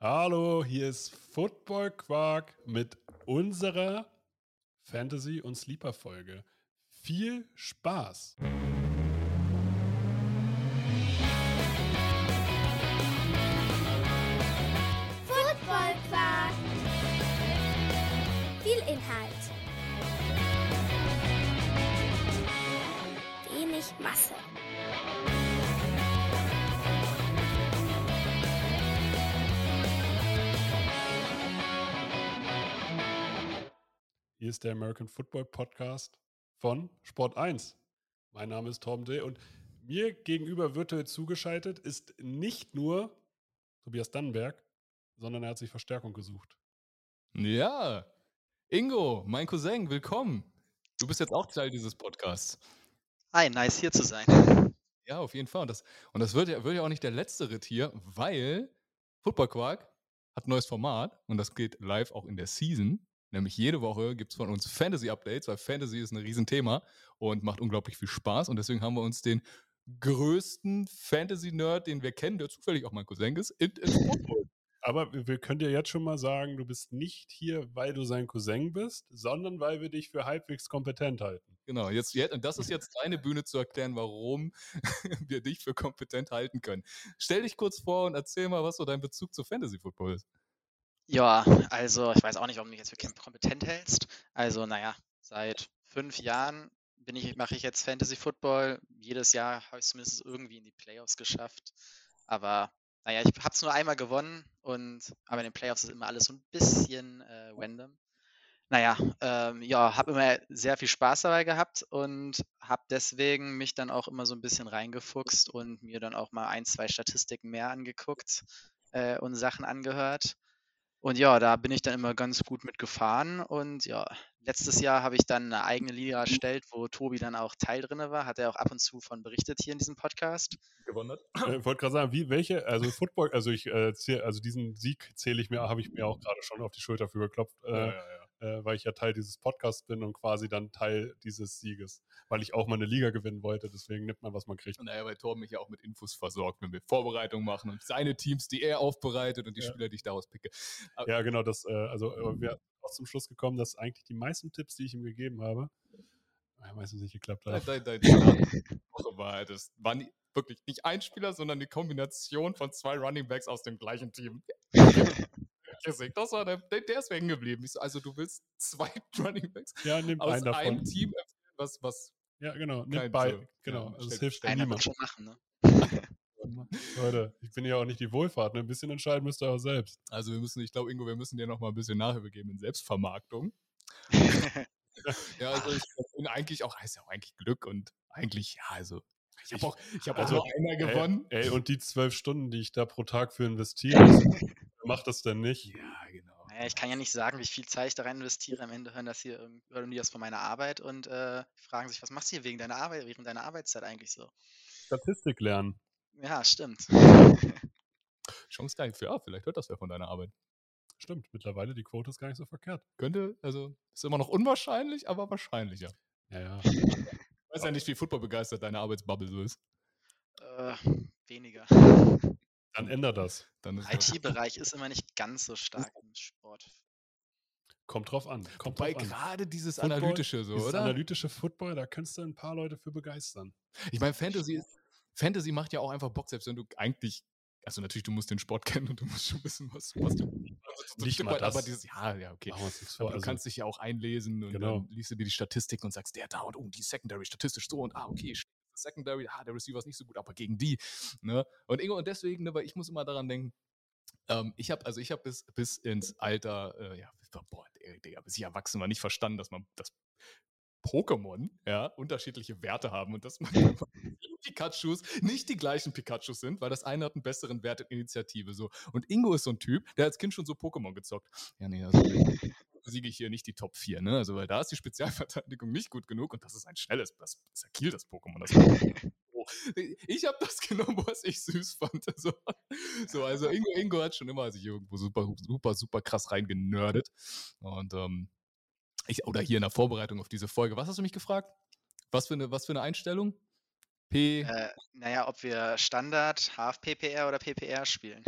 Hallo, hier ist Football Quark mit unserer Fantasy- und Sleeper-Folge. Viel Spaß! Football Quark. Viel Inhalt. Wenig Masse. Hier ist der American Football Podcast von Sport 1. Mein Name ist Tom D. und mir gegenüber virtuell zugeschaltet ist nicht nur Tobias Dannenberg, sondern er hat sich Verstärkung gesucht. Ja, Ingo, mein Cousin, willkommen. Du bist jetzt auch Teil dieses Podcasts. Hi, nice hier zu sein. Ja, auf jeden Fall. Und das, und das wird, ja, wird ja auch nicht der letzte Ritt hier, weil Football Quark hat ein neues Format und das geht live auch in der Season. Nämlich jede Woche gibt es von uns Fantasy-Updates, weil Fantasy ist ein Riesenthema und macht unglaublich viel Spaß. Und deswegen haben wir uns den größten Fantasy-Nerd, den wir kennen, der zufällig auch mein Cousin ist, in, geholt. Aber wir wir können dir jetzt schon mal sagen, du bist nicht hier, weil du sein Cousin bist, sondern weil wir dich für halbwegs kompetent halten. Genau, jetzt, jetzt, und das ist jetzt deine Bühne zu erklären, warum wir dich für kompetent halten können. Stell dich kurz vor und erzähl mal, was so dein Bezug zu Fantasy Football ist. Ja, also ich weiß auch nicht, ob du mich jetzt für kompetent hältst. Also, naja, seit fünf Jahren bin ich, mache ich jetzt Fantasy Football. Jedes Jahr habe ich es zumindest irgendwie in die Playoffs geschafft. Aber naja, ich habe es nur einmal gewonnen und aber in den Playoffs ist immer alles so ein bisschen äh, random. Naja, ähm, ja, habe immer sehr viel Spaß dabei gehabt und habe deswegen mich dann auch immer so ein bisschen reingefuchst und mir dann auch mal ein, zwei Statistiken mehr angeguckt äh, und Sachen angehört. Und ja, da bin ich dann immer ganz gut mitgefahren. Und ja, letztes Jahr habe ich dann eine eigene Liga erstellt, wo Tobi dann auch Teil drin war. Hat er auch ab und zu von berichtet hier in diesem Podcast. Gewonnen hat? Äh, Ich wollte gerade sagen, wie, welche, also Football, also ich äh, zähl, also diesen Sieg zähle ich mir, habe ich mir auch gerade schon auf die Schulter für geklopft, äh, Ja, ja, ja. Äh, weil ich ja Teil dieses Podcasts bin und quasi dann Teil dieses Sieges, weil ich auch mal eine Liga gewinnen wollte, deswegen nimmt man, was man kriegt. Naja, weil Torben mich ja auch mit Infos versorgt, wenn wir Vorbereitungen machen und seine Teams, die er aufbereitet und die Ja. Spieler, die ich daraus picke. Ja, genau, das, äh, also äh, wir sind auch zum Schluss gekommen, dass eigentlich die meisten Tipps, die ich ihm gegeben habe, äh, meistens nicht geklappt haben. dein, dein Start Woche war das war nie, wirklich nicht ein Spieler, sondern die Kombination von zwei Running Backs aus dem gleichen Team. Deswegen, Das war der, der, der ist hängen geblieben. So, also du willst zwei Running Backs Ja, nimmt aus einen davon. einem Team empfehlen, was, was Ja, genau, Kein nimmt bei. so, Genau, ja, also es hilft ja Einer niemand. schon machen, ne? Leute, ich bin ja auch nicht die Wohlfahrt, ne? ein bisschen entscheiden müsst ihr auch selbst. Also wir müssen, ich glaube, Ingo, wir müssen dir noch mal ein bisschen Nachhilfe geben in Selbstvermarktung. Ja, also ich bin eigentlich auch, heißt ja auch eigentlich Glück und eigentlich, ja, also ich habe auch, ich habe Also, auch nur einmal gewonnen. Ey, ey, und die zwölf Stunden, die ich da pro Tag für investiere, macht das denn nicht? Ja, genau. Naja, ich kann ja nicht sagen, wie viel Zeit ich da rein investiere. Am Ende hören das hier irgend- hören die das von meiner Arbeit und äh, fragen sich, was machst du hier wegen deiner Arbeit, während deiner Arbeitszeit eigentlich so? Statistik lernen. Ja, stimmt. Chance gleich für, ja, vielleicht hört das ja von deiner Arbeit. Stimmt, mittlerweile die Quote ist gar nicht so verkehrt. Könnte, also ist immer noch unwahrscheinlich, aber wahrscheinlicher. Ja, ja. Ich weiß ja nicht, wie Football begeistert deine Arbeitsbubble so ist. Äh, weniger. Dann ändert das. Dann ist das, IT-Bereich ist immer nicht ganz so stark im Sport. Kommt drauf an. Kommt wobei drauf an. gerade dieses Football, Analytische so, Dieses oder? analytische Football, da kannst du ein paar Leute für begeistern. Ich meine, Fantasy, ist- Fantasy macht ja auch einfach Bock, selbst wenn du eigentlich, also natürlich, du musst den Sport kennen und du musst schon wissen, was, was du. Also so Nicht mal weit, aber das. dieses, ja, ja, okay. Aber du Also, kannst dich ja auch einlesen und Genau. dann liest du dir die Statistiken und sagst, der da und oh, die Secondary statistisch so und ah, okay, Secondary, ah, der Receiver ist nicht so gut, aber gegen die. Ne? Und Ingo, und deswegen, ne, weil ich muss immer daran denken, ähm, ich habe, also ich habe bis, bis ins Alter, äh, ja, boah, Digga, bis ich erwachsen war, nicht verstanden, dass man das Pokémon ja, unterschiedliche Werte haben und dass man Pikachus nicht die gleichen Pikachus sind, weil das eine hat einen besseren Wert in Initiative. So. Und Ingo ist so ein Typ, der als Kind schon so Pokémon gezockt. Ja, nee, also besiege ich hier nicht die Top 4, ne? Also, weil da ist die Spezialverteidigung nicht gut genug und das ist ein schnelles, das ist ja Kiel, das Pokémon. Das Oh, ich habe das genommen, was ich süß fand. So, so also Ingo, Ingo hat schon immer sich irgendwo super, super, super krass reingenördet. Und ähm, ich, oder hier in der Vorbereitung auf diese Folge, was hast du mich gefragt? Was für eine, was für eine Einstellung? P. Äh, naja, ob wir Standard, Half PPR oder PPR spielen.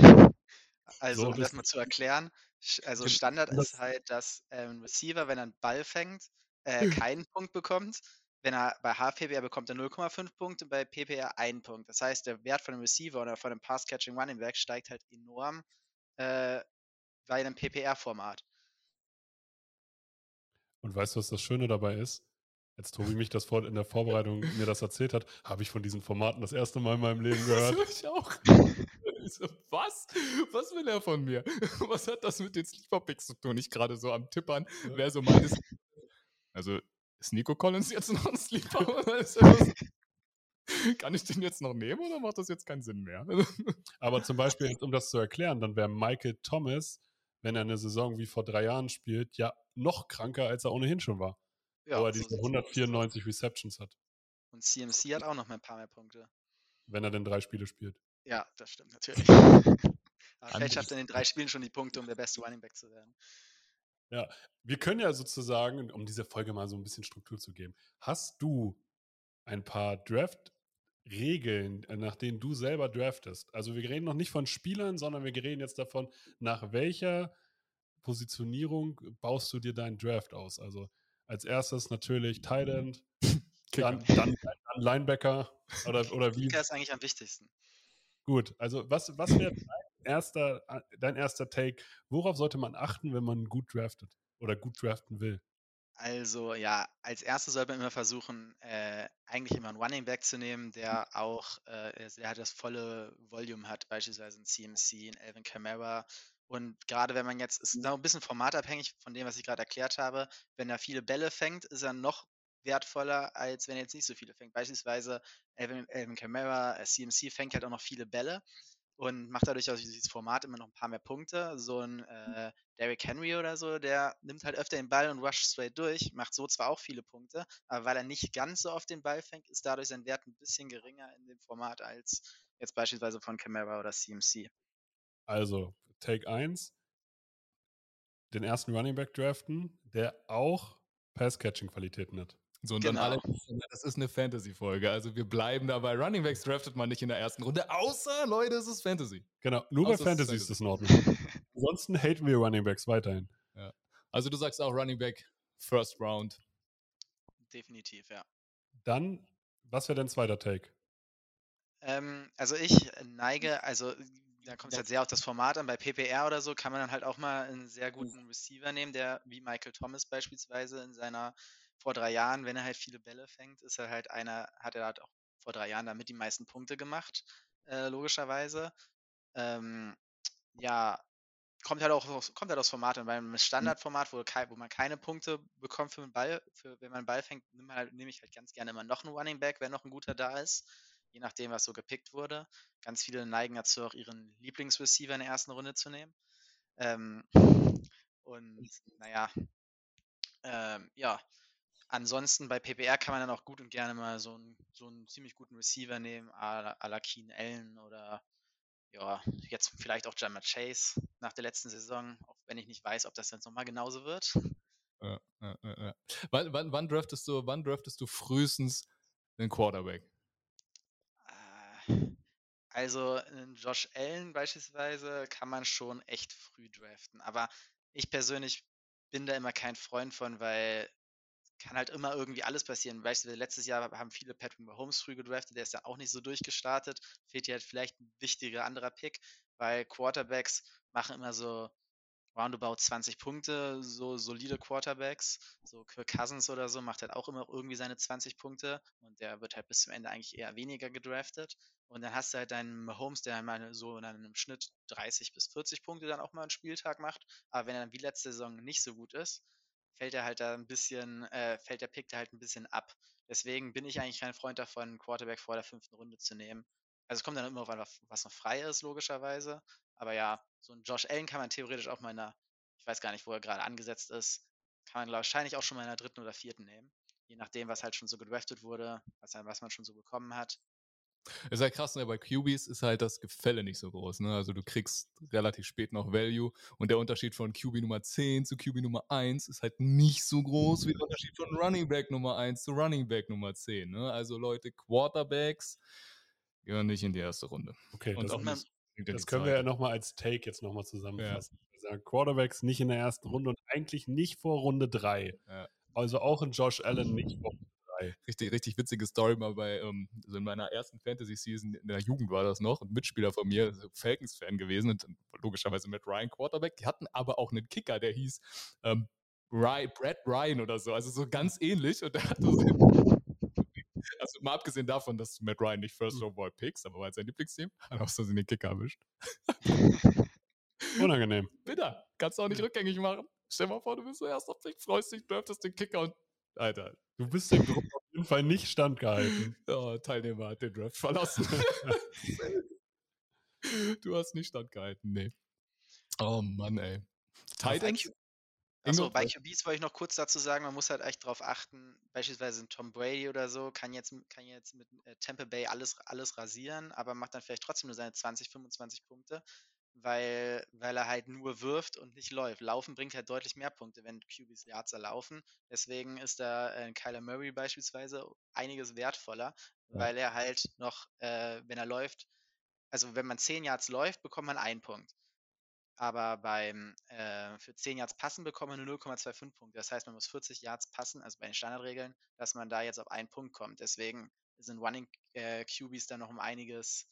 Also, So, um das mal zu erklären, also Standard das- ist halt, dass ähm, ein Receiver, wenn er einen Ball fängt, äh, keinen Punkt bekommt. Wenn er bei HPPR bekommt er 0,5 Punkte, bei PPR einen Punkt. Das heißt, der Wert von dem Receiver oder von dem Pass-Catching Running Back steigt halt enorm äh, bei einem PPR-Format. Und weißt du, was das Schöne dabei ist? Als Tobi mich das vor, in der Vorbereitung mir das erzählt hat, habe ich von diesen Formaten das erste Mal in meinem Leben Das gehört. höre ich auch. So, was? Was will er von mir? Was hat das mit den Sleeper-Picks zu tun? Ich gerade so am Tippern, Ja. wer so meint ist. Also, ist Nico Collins jetzt noch ein Sleeper? Er? Kann ich den jetzt noch nehmen oder macht das jetzt keinen Sinn mehr? Aber zum Beispiel, jetzt, um das zu erklären, dann wäre Michael Thomas, wenn er eine Saison wie vor drei Jahren spielt, ja noch kranker, als er ohnehin schon war. Ja, wo er diese sieht's aus. 194 Receptions hat, Und CMC hat auch noch mal ein paar mehr Punkte. wenn er denn drei Spiele spielt. Ja, das stimmt natürlich. Aber vielleicht Anderes- schafft er in den drei Spielen schon die Punkte, um der beste Running Back zu werden. Wir können ja sozusagen, um dieser Folge mal so ein bisschen Struktur zu geben, hast du ein paar Draft-Regeln, äh, nach denen du selber draftest? Also wir reden noch nicht von Spielern, sondern wir reden jetzt davon, nach welcher Positionierung baust du dir deinen Draft aus? Also als erstes natürlich Tight End, dann, dann, dann Linebacker oder, oder wie? Kicker ist eigentlich am wichtigsten. Gut, also was, was wäre dein erster, äh, dein erster Take? Worauf sollte man achten, wenn man gut draftet oder gut draften will? Also ja, als erstes sollte man immer versuchen, äh, eigentlich immer einen Running Back zu nehmen, der auch, äh, der halt das volle Volume hat, beispielsweise ein CMC, ein Alvin Kamara. Und gerade wenn man jetzt, ist noch ein bisschen formatabhängig von dem, was ich gerade erklärt habe, wenn er viele Bälle fängt, ist er noch wertvoller, als wenn er jetzt nicht so viele fängt. Beispielsweise Alvin, Alvin Kamara, äh, CMC fängt halt auch noch viele Bälle und macht dadurch aus dieses Format immer noch ein paar mehr Punkte. So ein äh, Derrick Henry oder so, der nimmt halt öfter den Ball und rusht straight durch, macht so zwar auch viele Punkte, aber weil er nicht ganz so oft den Ball fängt, ist dadurch sein Wert ein bisschen geringer in dem Format als jetzt beispielsweise von Camara oder CMC. Also, Take 1, den ersten Running Back draften, der auch Pass-Catching-Qualitäten hat. So, und Genau. dann alle, das ist eine Fantasy-Folge. Also wir bleiben dabei. Running Backs draftet man nicht in der ersten Runde, außer, Leute, es ist Fantasy. Genau, nur bei Außer ist Fantasy ist das in Ordnung. Ansonsten haten wir Running Backs weiterhin. Also du sagst auch Running Back, First Round. Definitiv, ja. Dann, was wäre dein zweiter Take? Ähm, also ich neige, also da kommt es halt sehr auf das Format an. Bei PPR oder so kann man dann halt auch mal einen sehr guten Receiver nehmen, der wie Michael Thomas beispielsweise in seiner vor drei Jahren, wenn er halt viele Bälle fängt, ist er halt einer, hat er halt auch vor drei Jahren damit die meisten Punkte gemacht, äh, logischerweise. Ähm, ja, kommt halt auch aus, kommt halt aus Format an. Beim Standardformat, wo, wo man keine Punkte bekommt für einen Ball, für, wenn man einen Ball fängt, nehme halt, nehm ich halt ganz gerne immer noch einen Running Back, wenn noch ein guter da ist je nachdem, was so gepickt wurde. Ganz viele neigen dazu, auch ihren Lieblingsreceiver in der ersten Runde zu nehmen. Ähm, und naja, ähm, ja, ansonsten bei PPR kann man dann auch gut und gerne mal so einen, so einen ziemlich guten Receiver nehmen, à la, à la Keen Allen oder ja, jetzt vielleicht auch Jammer Chase nach der letzten Saison, auch wenn ich nicht weiß, ob das jetzt nochmal genauso wird. Ja, ja, ja. Wann, wann, wann, draftest du, wann draftest du frühestens den Quarterback? Äh, Also einen Josh Allen beispielsweise kann man schon echt früh draften. Aber ich persönlich bin da immer kein Freund von, weil kann halt immer irgendwie alles passieren. Beispielsweise letztes Jahr haben viele Patrick Mahomes früh gedraftet, der ist ja auch nicht so durchgestartet. Fehlt hier halt vielleicht ein wichtiger anderer Pick, weil Quarterbacks machen immer so roundabout 20 Punkte, so solide Quarterbacks. So Kirk Cousins oder so macht halt auch immer irgendwie seine 20 Punkte und der wird halt bis zum Ende eigentlich eher weniger gedraftet. Und dann hast du halt deinen Mahomes, der mal so in einem Schnitt 30 bis 40 Punkte dann auch mal einen Spieltag macht. Aber wenn er dann wie letzte Saison nicht so gut ist, fällt er halt da ein bisschen, äh, fällt der Pick da halt ein bisschen ab. Deswegen bin ich eigentlich kein Freund davon, Quarterback vor der fünften Runde zu nehmen. Also es kommt dann immer auf an, was noch frei ist, logischerweise. Aber ja, so ein Josh Allen kann man theoretisch auch mal in einer, ich weiß gar nicht, wo er gerade angesetzt ist, kann man wahrscheinlich auch schon mal in der dritten oder vierten nehmen. Je nachdem, was halt schon so gedraftet wurde, was, was man schon so bekommen hat. Ist halt krass, ne? bei QBs ist halt das Gefälle nicht so groß. Ne? Also du kriegst relativ spät noch Value und der Unterschied von QB Nummer 10 zu QB Nummer 1 ist halt nicht so groß wie der Unterschied von Running Back Nummer 1 zu Running Back Nummer 10. Ne? Also Leute, Quarterbacks gehören nicht in die erste Runde. Okay, Und das auch er Das können wir ja nochmal als Take jetzt nochmal zusammenfassen. Wir sagen, Quarterbacks nicht in der ersten Runde und eigentlich nicht vor Runde 3. Ja. Also auch ein Josh Allen nicht vor Runde 3. richtig, richtig witzige Story mal bei, ähm, also in meiner ersten Fantasy-Season in der Jugend war das noch, ein Mitspieler von mir, so Falcons-Fan gewesen und logischerweise mit Ryan Quarterback. Die hatten aber auch einen Kicker, der hieß ähm, Ryan, Brad Ryan oder so, also so ganz ähnlich und der hatte so also mal abgesehen davon, dass Matt Ryan nicht First Overall picks, aber war sein Lieblingsteam, hat auch so den Kicker erwischt. Unangenehm. Bitter, kannst du auch nicht rückgängig machen. Stell dir mal vor, du bist so erster Pick, freust dich, draftest den Kicker und Alter, Du bist dem Druck auf jeden Fall nicht standgehalten. Ja, Teilnehmer hat den Draft verlassen. du hast nicht standgehalten, nee. Oh Mann, ey. Titans? Achso, Ingo, bei? QBs wollte ich noch kurz dazu sagen, man muss halt echt drauf achten, beispielsweise ein Tom Brady oder so, kann jetzt, kann jetzt mit äh, Tampa Bay alles, alles rasieren, aber macht dann vielleicht trotzdem nur seine 20, 25 Punkte, weil, weil er halt nur wirft und nicht läuft. Laufen bringt halt deutlich mehr Punkte, wenn QBs Yards laufen. Deswegen ist da äh, Kyler Murray beispielsweise einiges wertvoller, weil er halt noch, äh, wenn er läuft, also wenn man 10 Yards läuft, bekommt man einen Punkt. Aber beim äh, für 10 Yards passen bekommt man nur 0,25 Punkte. Das heißt, man muss 40 Yards passen, also bei den Standardregeln, dass man da jetzt auf einen Punkt kommt. Deswegen sind Running äh, QBs dann noch um einiges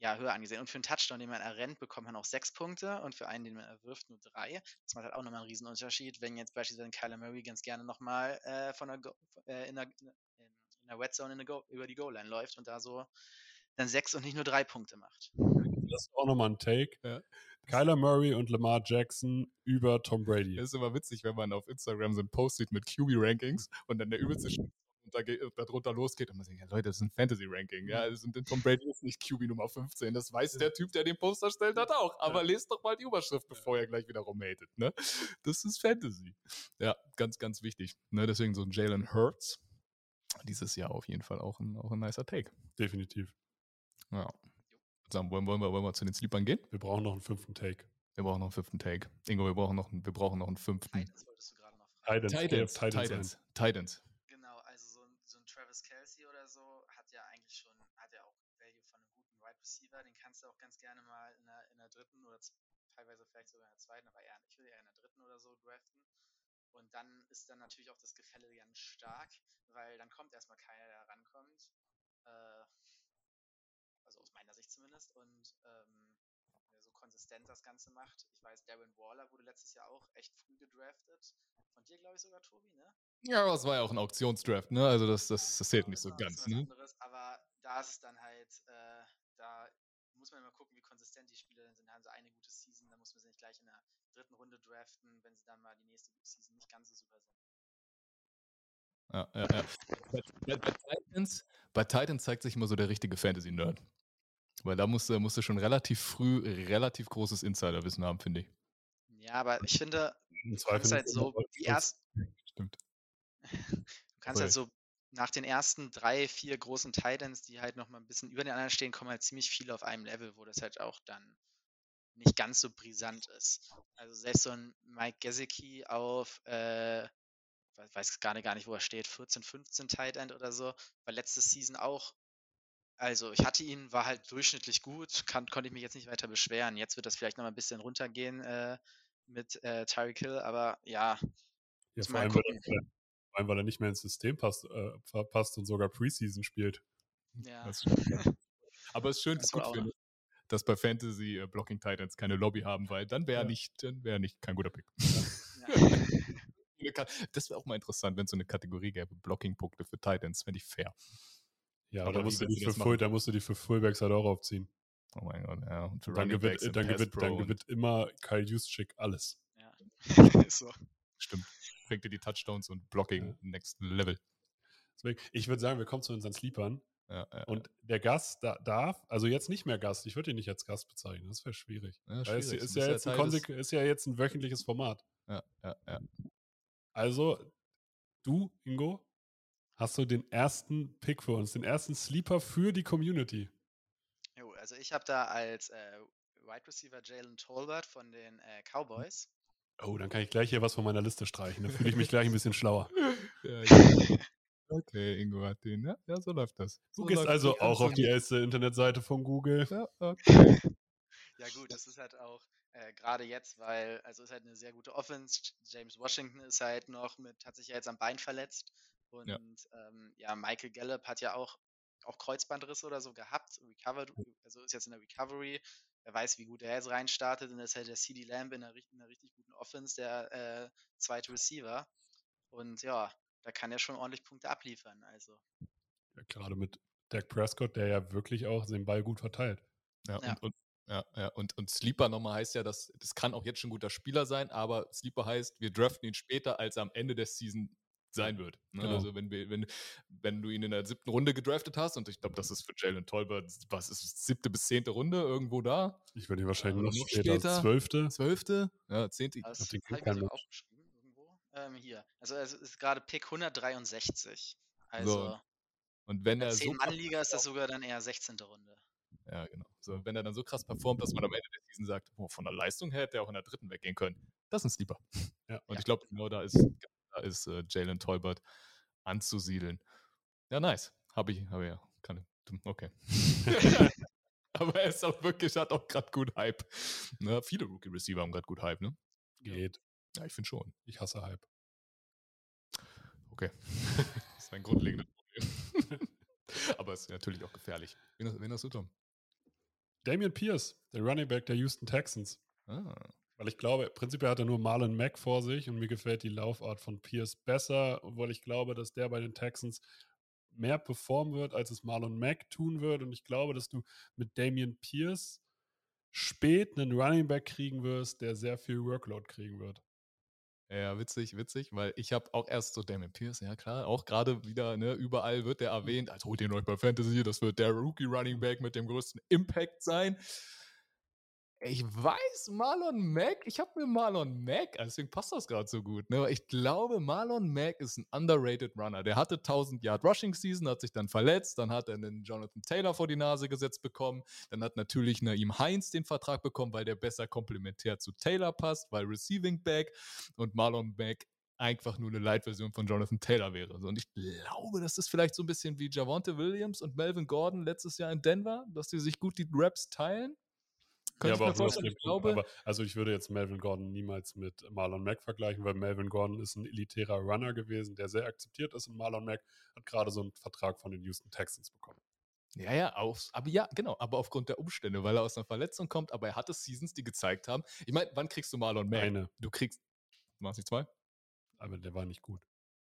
ja, höher angesehen. Und für einen Touchdown, den man errennt, bekommt man auch 6 Punkte und für einen, den man erwirft, nur 3. Das macht halt auch nochmal einen riesen Unterschied, wenn jetzt beispielsweise Kyler Murray ganz gerne nochmal äh, von der Go äh, in der, in der Red Zone in der Go über die Goal-Line läuft und da so dann 6 und nicht nur 3 Punkte macht. Das ist auch nochmal ein Take. Ja. Kyler Murray und Lamar Jackson über Tom Brady. Das ist immer witzig, wenn man auf Instagram so ein Post sieht mit QB-Rankings und dann der übelste Sch- darunter, darunter losgeht und man sagt, ja Leute, das ist ein Fantasy-Ranking. Ja, das sind, Tom Brady ist nicht QB Nummer 15. Das weiß der Typ, der den Post erstellt hat, auch. Aber lest doch mal die Überschrift, bevor ihr gleich wieder rumhatet. Ne? Das ist Fantasy. Ja, ganz, ganz wichtig. Ne? Deswegen so ein Jalen Hurts. Dieses Jahr auf jeden Fall auch ein, auch ein nicer Take. Definitiv. Ja. Sagen, wollen, wollen, wir, wollen wir zu den Sleepern gehen? Wir brauchen noch einen fünften Take. Wir brauchen noch einen fünften Take. Ingo, wir brauchen noch, einen- wir brauchen noch einen fünften. Titans wolltest du gerade noch fragen. Titans, Titans, Titans, Titans, Titans. Genau, also so ein, so ein Travis Kelsey oder so hat ja eigentlich schon, hat ja auch Value von einem guten Wide Receiver. Den kannst du auch ganz gerne mal in der, in der dritten oder z- teilweise vielleicht sogar in der zweiten, aber eher, ich würde eher in der dritten oder so draften. Und dann ist dann natürlich auch das Gefälle ganz stark, weil dann kommt erstmal keiner, der rankommt. Äh, also aus meiner Sicht zumindest. Und ähm, so konsistent das Ganze macht. Ich weiß, Darren Waller wurde letztes Jahr auch echt früh gedraftet. Von dir, glaube ich, sogar, Tobi, ne? Ja, aber es war ja auch ein Auktionsdraft, ne? Also das, das, das zählt nicht so ganz, ne? anderes, aber da ist dann halt, äh, da muss man immer gucken, wie konsistent die Spieler dann sind. Haben sie eine gute Season, dann muss man sie nicht gleich in der dritten Runde draften, wenn sie dann mal die nächste Season nicht ganz so super sind. Ja, ja, ja. Bei, bei, Titans, bei Titans zeigt sich immer so der richtige Fantasy-Nerd. Weil da musst du, musst du schon relativ früh relativ großes Insiderwissen haben, finde ich. Ja, aber ich finde, Im du kannst halt so die ersten, Stimmt. du kannst halt so nach den ersten drei, vier großen Titans, die halt noch mal ein bisschen über den anderen stehen, kommen halt ziemlich viele auf einem Level, wo das halt auch dann nicht ganz so brisant ist. Also selbst so ein Mike Gesicki auf, äh, we- weiß gar nicht, gar nicht, wo er steht, 14, 15 Tight End oder so, war letzte Season auch. Also ich hatte ihn, war halt durchschnittlich gut, kann, konnte ich mich jetzt nicht weiter beschweren. Jetzt wird das vielleicht noch mal ein bisschen runtergehen äh, mit äh, Tyreek Hill, aber ja, vor mal allem, weil allem, weil er nicht mehr ins System passt, äh, passt und sogar Preseason spielt. Ja. Aber es ist schön, Das gut finde, dass bei Fantasy äh, Blocking Titans keine Lobby haben, weil dann wäre Ja. nicht, dann wäre nicht kein guter Pick. Ja. Das wäre auch mal interessant, wenn es so eine Kategorie gäbe, Blocking-Punkte für Titans, fände ich fair. Ja, Aber da musst, Full, da musst du die für Fullbacks halt auch aufziehen. Oh mein Gott, ja. Und für dann gewinnt, und dann, gewinnt, dann gewinnt immer Kyle Juszczyk alles. Ja. Ist so. Stimmt. Bringt dir die Touchdowns und Blocking next level. Deswegen, ich würde sagen, wir kommen zu unseren Sleepern. Ja, ja, Und der Gast da, darf, also jetzt nicht mehr Gast, ich würde ihn nicht als Gast bezeichnen, das wäre schwierig. ja, Weil es schwierig. ist Du ja, jetzt ein des- ist ja jetzt ein wöchentliches Format. Ja, ja, ja. Also, du, Ingo, hast du den ersten Pick für uns, den ersten Sleeper für die Community. Jo, also ich habe da als äh, Wide Receiver Jalen Tolbert von den äh, Cowboys. Oh, dann kann ich gleich hier was von meiner Liste streichen. Dann fühle ich mich gleich ein bisschen schlauer. ja, ja. Okay, Ingo hat den. Ja, ja so läuft das. Du so gehst läuft- also so auch du auf die erste Internetseite von Google. Ja, okay. Ja gut, das ist halt auch äh, gerade jetzt, weil, also ist halt eine sehr gute Offense. James Washington ist halt noch mit, hat sich ja jetzt am Bein verletzt. Und ja, ähm, ja Michael Gallup hat ja auch, auch Kreuzbandrisse oder so gehabt, recovered, also ist jetzt in der Recovery. Wer weiß, wie gut er jetzt reinstartet. Und das ist halt der CD Lamb in einer, in einer richtig guten Offense, der äh, zweite Receiver. Und ja, da kann er schon ordentlich Punkte abliefern. Also. Ja, gerade mit Dak Prescott, der ja wirklich auch den Ball gut verteilt. Ja, ja. Und, und, ja, ja. Und, und Sleeper nochmal heißt ja, dass das kann auch jetzt schon ein guter Spieler sein, aber Sleeper heißt, wir draften ihn später, als er am Ende der Season sein wird. Ne? Genau. Also wenn, wir, wenn, wenn du ihn in der siebten Runde gedraftet hast, und ich glaube, das ist für Jalen Tolbert, was ist siebte bis zehnte Runde irgendwo da? Ich würde ihn wahrscheinlich noch, noch später, später, zwölfte. Zwölfte? Ja, zehnte. Das ich habe ich aufgeschrieben irgendwo. Ähm, hier. Also es ist gerade Pick 163. Also so. Und wenn er so Mann-Liga ist das sogar dann eher 16. Runde. Ja, genau. So, wenn er dann so krass performt, dass man am Ende der Season sagt, oh, von der Leistung her hätte er auch in der dritten weggehen können. Das ist ein Sleeper. Ja. Und ja. ich glaube, genau da ist, da ist äh, Jalen Tolbert anzusiedeln. Ja, nice. Habe ich, habe ja. Kann, okay. Aber er ist auch wirklich, hat auch gerade gut Hype. Ne? Viele Rookie-Receiver haben gerade gut Hype, ne? Geht. Ja, ich finde schon. Ich hasse Hype. Okay. das ist ein grundlegendes Problem. Aber es ist natürlich auch gefährlich. Wen, wen hast du, Tom? Damian Pierce, der Running Back der Houston Texans. Ah. Weil ich glaube, prinzipiell hat er nur Marlon Mack vor sich und mir gefällt die Laufart von Pierce besser, obwohl ich glaube, dass der bei den Texans mehr performen wird, als es Marlon Mack tun wird. Und ich glaube, dass du mit Damian Pierce spät einen Running Back kriegen wirst, der sehr viel Workload kriegen wird. Ja, witzig, witzig, weil ich habe auch erst so Damon Pierce, ja klar, auch gerade wieder, ne, überall wird der mhm. erwähnt, als holt ihr euch bei Fantasy, das wird der Rookie Running Back mit dem größten Impact sein. Ich weiß, Marlon Mack, ich habe mir Marlon Mack, deswegen passt das gerade so gut. Ne? Ich glaube, Marlon Mack ist ein underrated Runner. Der hatte 1000 Yard Rushing Season, hat sich dann verletzt, dann hat er einen Jonathan Taylor vor die Nase gesetzt bekommen, dann hat natürlich Naim Heinz den Vertrag bekommen, weil der besser komplementär zu Taylor passt, weil Receiving Back und Marlon Mack einfach nur eine Light-Version von Jonathan Taylor wäre. Und ich glaube, das ist vielleicht so ein bisschen wie Javonte Williams und Melvin Gordon letztes Jahr in Denver, dass die sich gut die Raps teilen. Könnte ja, aber, auch ich glaube, aber also ich würde jetzt Melvin Gordon niemals mit Marlon Mack vergleichen, weil Melvin Gordon ist ein elitärer Runner gewesen, der sehr akzeptiert ist und Marlon Mack hat gerade so einen Vertrag von den Houston Texans bekommen. Ja, ja, auf, aber ja, genau, aber aufgrund der Umstände, weil er aus einer Verletzung kommt, aber er hatte Seasons, die gezeigt haben. Ich meine, wann kriegst du Marlon Mack? Eine. Du kriegst, machst nicht zwei? Aber der war nicht gut.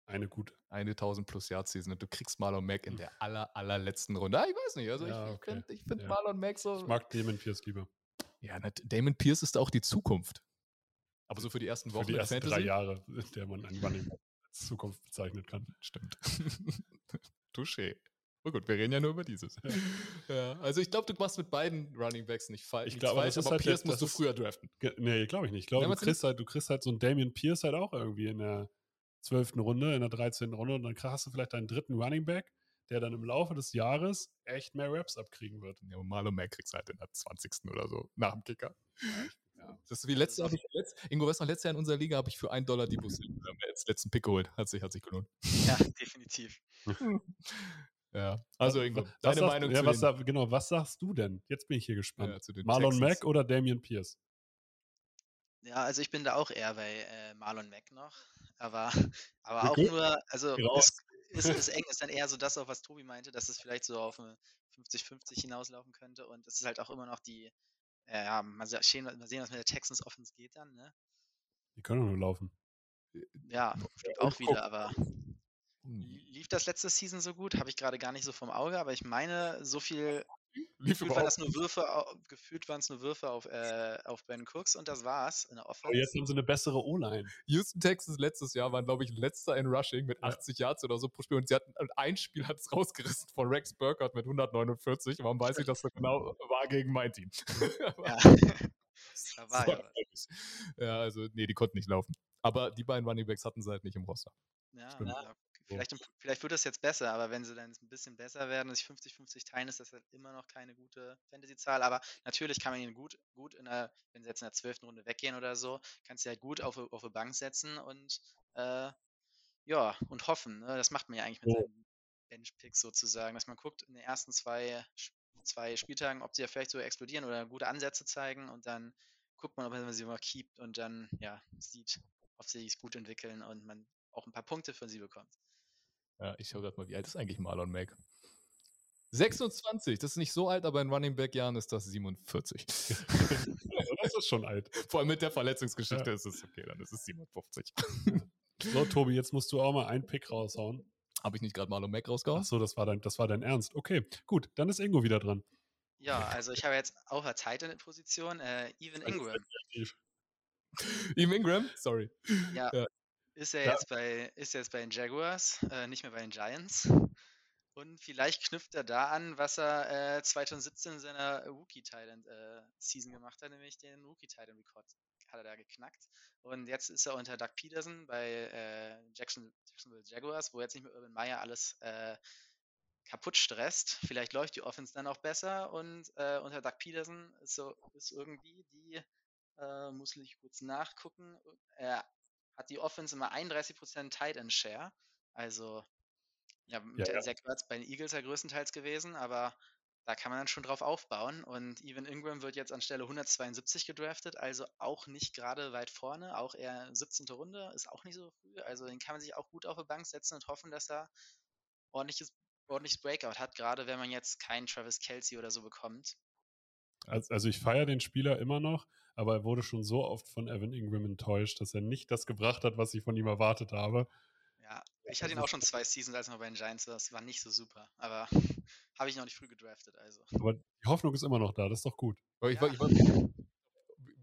Eine gute. Eine 1000 plus Yard Season und du kriegst Marlon Mack in der aller, allerletzten Runde. Ah, ich weiß nicht, also ja, ich, okay. ich finde find ja. Marlon Mack so. Ich mag Damon Pierce lieber. Ja, Damon Pierce ist auch die Zukunft. Aber so für die ersten Wochen. Für die ersten Fantasy? drei Jahre, in der man einen Running als Zukunft bezeichnen kann. Stimmt. Touché. Oh gut, wir reden ja nur über dieses. Ja. ja also ich glaube, du machst mit beiden Running Backs nicht falsch. Ich glaube, aber halt Pierce musst du früher draften. Nee, glaube ich nicht. Ich glaube, du, kriegst halt, du kriegst halt so einen Damien Pierce halt auch irgendwie in der zwölften Runde, in der 13. Runde und dann hast du vielleicht deinen dritten Running Back der dann im Laufe des Jahres echt mehr Raps abkriegen wird. Ja, und Marlon Mack kriegst halt in der 20. oder so, nach dem Kicker. Ja. Das ist wie letzte, habe ich letzt, Ingo, weißt du, letztes Jahr in unserer Liga habe ich für einen Dollar die Bus als letzten Pick geholt. Hat sich, hat sich gelohnt. Ja, definitiv. ja, also Ingo, was, deine was Meinung sagst, zu ja, was, Genau, was sagst du denn? Jetzt bin ich hier gespannt. Ja, Marlon Texans. Mack oder Damian Pierce? Ja, also ich bin da auch eher bei äh, Marlon Mack noch. Aber, aber auch nur, also es, ist, ist eng, ist dann eher so das, auch was Tobi meinte, dass es vielleicht so auf eine 50-50 hinauslaufen könnte. Und es ist halt auch immer noch die, äh, ja, mal sehen, mal sehen, was mit der Texans Offense geht dann, ne? Die können nur laufen. Ja, auch wieder, aber lief das letzte Season so gut? Habe ich gerade gar nicht so vom Auge, aber ich meine, so viel Lief gefühlt, waren das nur Würfe, gefühlt waren es nur Würfe auf, äh, auf Ben Cooks und das war's in der Offense. Aber jetzt haben sie eine bessere O-Line. Houston Texas letztes Jahr waren, glaube ich, letzter in Rushing mit 80 ja. Yards oder so pro Spiel und sie hatten ein Spiel hat es rausgerissen von Rex Burkhardt mit 149. Warum weiß ich, dass das genau war gegen mein Team? ja. war ja. ja, also nee, die konnten nicht laufen. Aber die beiden Running Backs hatten sie halt nicht im Roster. Ja, ja Vielleicht, vielleicht wird das jetzt besser, aber wenn sie dann ein bisschen besser werden und sich 50-50 teilen, ist das halt immer noch keine gute Fantasy-Zahl. Aber natürlich kann man ihn gut, gut in der, wenn sie jetzt in der zwölften Runde weggehen oder so, kannst du ja gut auf, auf eine Bank setzen und äh, ja, und hoffen. Ne? Das macht man ja eigentlich mit oh. seinen Bench-Picks sozusagen, dass man guckt, in den ersten zwei zwei Spieltagen, ob sie ja vielleicht so explodieren oder gute Ansätze zeigen und dann guckt man, ob man sie mal keept und dann ja sieht, ob sie sich gut entwickeln und man auch ein paar Punkte von sie bekommt. Ja, ich schau grad mal, wie alt ist eigentlich Marlon Mack? 26, das ist nicht so alt, aber in Running Back Jahren ist das 47. das ist schon alt. Vor allem mit der Verletzungsgeschichte ist es okay, dann ist es 57. So, Tobi, jetzt musst du auch mal einen Pick raushauen. Habe ich nicht gerade Marlon Mack rausgehauen? Ach so, das war dein, das war dein Ernst. Okay, gut, dann ist Ingo wieder dran. Ja, also ich habe jetzt auf der Titan-Position äh, Evan Ingram. Evan Ingram? Sorry. Ja, Ja. Ist er Ja. jetzt bei ist jetzt bei den Jaguars, äh, nicht mehr bei den Giants. Und vielleicht knüpft er da an, was er äh, 2017 in seiner Rookie Thailand äh, Season gemacht hat, nämlich den Rookie Thailand Rekord hat er da geknackt. Und jetzt ist er unter Doug Peterson bei äh, Jackson, Jacksonville Jaguars, wo jetzt nicht mehr Urban Meyer alles äh, kaputt stresst. Vielleicht läuft die Offense dann auch besser und äh, unter Doug Peterson ist so ist irgendwie die muss ich kurz nachgucken. Hat die Offense immer 31% Tight End Share. Also ja, mit Ja, ja. Zach Ertz bei den Eagles ja größtenteils gewesen, aber da kann man dann schon drauf aufbauen. Und Evan Ingram wird jetzt anstelle 172 gedraftet, also auch nicht gerade weit vorne, auch eher 17. Runde, ist auch nicht so früh. Also den kann man sich auch gut auf die Bank setzen und hoffen, dass er ordentliches, ordentliches Breakout hat, gerade wenn man jetzt keinen Travis Kelsey oder so bekommt. Also, also ich feiere den Spieler immer noch, aber er wurde schon so oft von Evan Ingram enttäuscht, dass er nicht das gebracht hat, was ich von ihm erwartet habe. Ja, ich hatte ihn auch schon zwei Seasons, als er noch bei den Giants war. Das war nicht so super, aber habe ich noch nicht früh gedraftet, also. Aber die Hoffnung ist immer noch da, das ist doch gut. Aber ich, Ja. ich weiß nicht,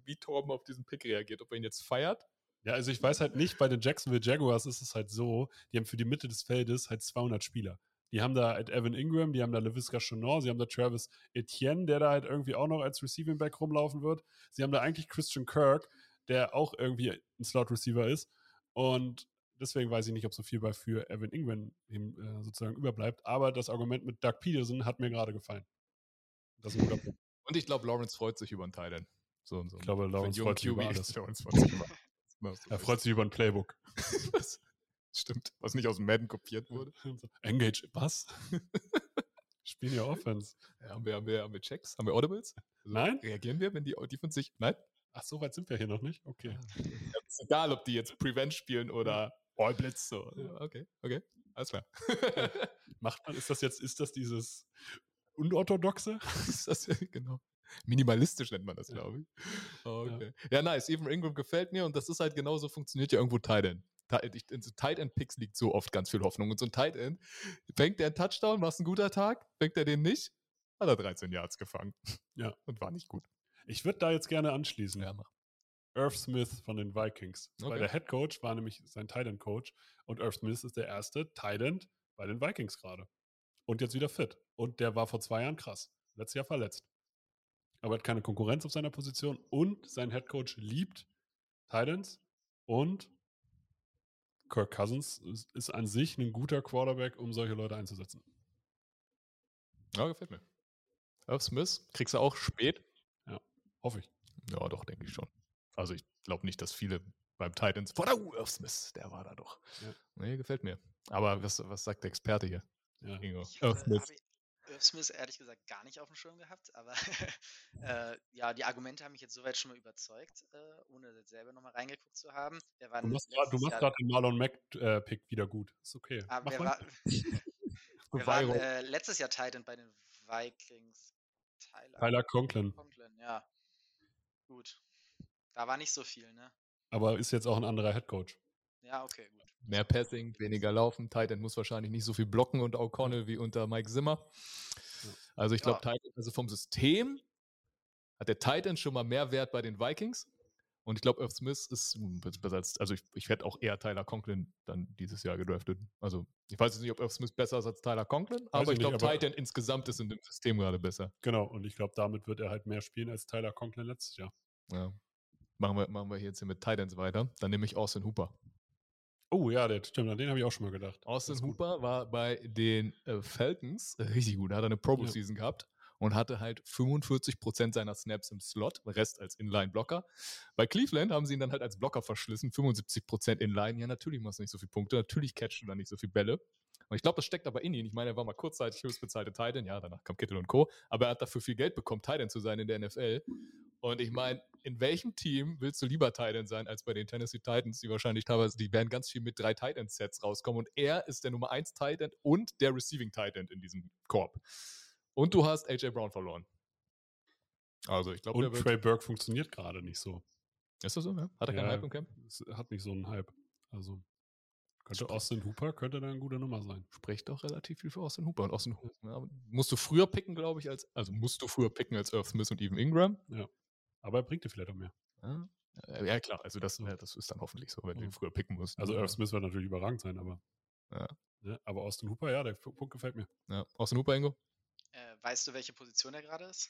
wie Torben auf diesen Pick reagiert, ob er ihn jetzt feiert. Ja, also ich weiß halt nicht, bei den Jacksonville Jaguars ist es halt so, die haben für die Mitte des Feldes halt 200 Spieler. Die haben da halt Evan Ingram, die haben da LaVisca Chenor, sie haben da Travis Etienne, der da halt irgendwie auch noch als Receiving Back rumlaufen wird. Sie haben da eigentlich Christian Kirk, der auch irgendwie ein Slot Receiver ist. Und deswegen weiß ich nicht, ob so viel bei für Evan Ingram ihm, äh, sozusagen überbleibt. Aber das Argument mit Doug Peterson hat mir gerade gefallen. Das ist ein guter Punkt. Und ich glaube, Lawrence freut sich über einen Thailand. So, so Ich glaube, Lawrence freut sich über alles. Lawrence freut sich über alles. Er freut sich über ein Playbook. Stimmt, was nicht aus dem Madden kopiert wurde. Engage, was? Spielen ja Offense. Ja, haben, wir, haben, wir, haben wir Checks? Haben wir Audibles? Also Nein? Reagieren wir, wenn die Defense sich. Nein? Ach, so weit sind wir hier noch nicht? Okay. Ja, ist egal, ob die jetzt Prevent spielen oder All Blitz. So. Ja, okay, okay. Alles klar. Macht man, ist das jetzt, ist das dieses Unorthodoxe? ist das, genau. Minimalistisch nennt man das, Ja. glaube ich. Okay. Ja. nice. Evan Ingram gefällt mir und das ist halt genauso, funktioniert ja irgendwo. Tight- ich- In so Tight End Picks liegt so oft ganz viel Hoffnung. Und so ein Tight End, fängt der einen Touchdown, war es ein guter Tag, fängt er den nicht, hat er 13 Yards gefangen. Ja. Und war nicht gut. Ich würde da jetzt gerne anschließen. Ja, mach. Irv Smith von den Vikings. Weil Okay. der Head Coach war nämlich sein Tight End Coach und Irv Smith ist der erste Tight End bei den Vikings gerade. Und jetzt wieder fit. Und der war vor zwei Jahren krass. Letztes Jahr verletzt. Aber hat keine Konkurrenz auf seiner Position und sein Head Coach liebt Tight Ends und Kirk Cousins ist, an sich ein guter Quarterback, um solche Leute einzusetzen. Ja, gefällt mir. Irv Smith, kriegst du auch spät? Hoffe ich. Ja, doch, denke ich schon. Also ich glaube nicht, dass viele beim Titans vor der Irv Smith, der war da doch. Ja. Nee, gefällt mir. Aber was, was sagt der Experte hier? Ja. Ingo? Ich Irv Smith. Habe Irv Smith ehrlich gesagt gar nicht auf dem Schirm gehabt, aber äh, ja, die Argumente haben mich jetzt soweit schon mal überzeugt, äh, ohne selber nochmal reingeguckt zu haben. Du machst gerade den Marlon Mack-Pick wieder gut. Ist okay. aber mal. war, waren Viral. äh, letztes Jahr Titan bei den Vikings. Tyler, Tyler Conklin. Conklin, ja. Gut. Da war nicht so viel, ne? Aber ist jetzt auch ein anderer Head Coach. Ja, okay, gut. Mehr Passing, weniger Laufen. Titan muss wahrscheinlich nicht so viel blocken und O'Connell wie unter Mike Zimmer. Also ich glaube, Ja. Titan, also vom System hat der Titan schon mal mehr Wert bei den Vikings. Und ich glaube, Irv Smith ist besser als, also ich, ich werde auch eher Tyler Conklin dann dieses Jahr gedraftet. Also ich weiß jetzt nicht, ob Irv Smith besser ist als Tyler Conklin, aber ich ich glaube, Titan insgesamt ist in dem System gerade besser. Genau, und ich glaube, damit wird er halt mehr spielen als Tyler Conklin letztes Jahr. Ja. Machen wir, machen wir hier jetzt hier mit Titans weiter. Dann nehme ich Austin Hooper. Oh ja, der stimmt, an den habe ich auch schon mal gedacht. Austin. Hooper war bei den äh, Falcons äh, richtig gut. Da hat er eine Pro Bowl Season gehabt. und hatte halt 45% seiner Snaps im Slot, Rest als Inline-Blocker. Bei Cleveland haben sie ihn dann halt als Blocker verschlissen, 75% Inline. Ja, natürlich machst du nicht so viele Punkte, natürlich catchst du dann nicht so viele Bälle. Und ich glaube, das steckt aber in ihm. Ich meine, er war mal kurzzeitig höchstbezahlte Titan, ja, danach kam Kittel und Co., aber er hat dafür viel Geld bekommen, Titan zu sein in der NFL. Und ich meine, in welchem Team willst du lieber Titan sein als bei den Tennessee Titans, die wahrscheinlich teilweise, die werden ganz viel mit drei Titan-Sets rauskommen und er ist der Nummer 1 Titan und der Receiving Titan in diesem Korb. Und du hast AJ Brown verloren. Also ich glaube, Und Trey Burke funktioniert gerade nicht so. Ist das so? Ja? Hat er keinen Ja, Hype im Camp? Es hat nicht so einen Hype. Also könnte Austin Hooper könnte da eine gute Nummer sein. Spricht doch relativ viel für Austin Hooper. Und Austin Hooper ja, musst du früher picken, glaube ich, als, also musst du früher picken als Irv Smith und Evan Ingram. Aber er bringt dir vielleicht auch mehr. Ja, Äh, ja klar, also das, ja, das ist dann hoffentlich so, wenn du Ja. ihn früher picken musst. Also ja. Irv Smith wird natürlich überragend sein, aber. Ja. Ne? Aber Austin Hooper, ja, der Punkt gefällt mir. Ja. Austin Hooper, Ingo? Äh, weißt du, welche Position er gerade ist?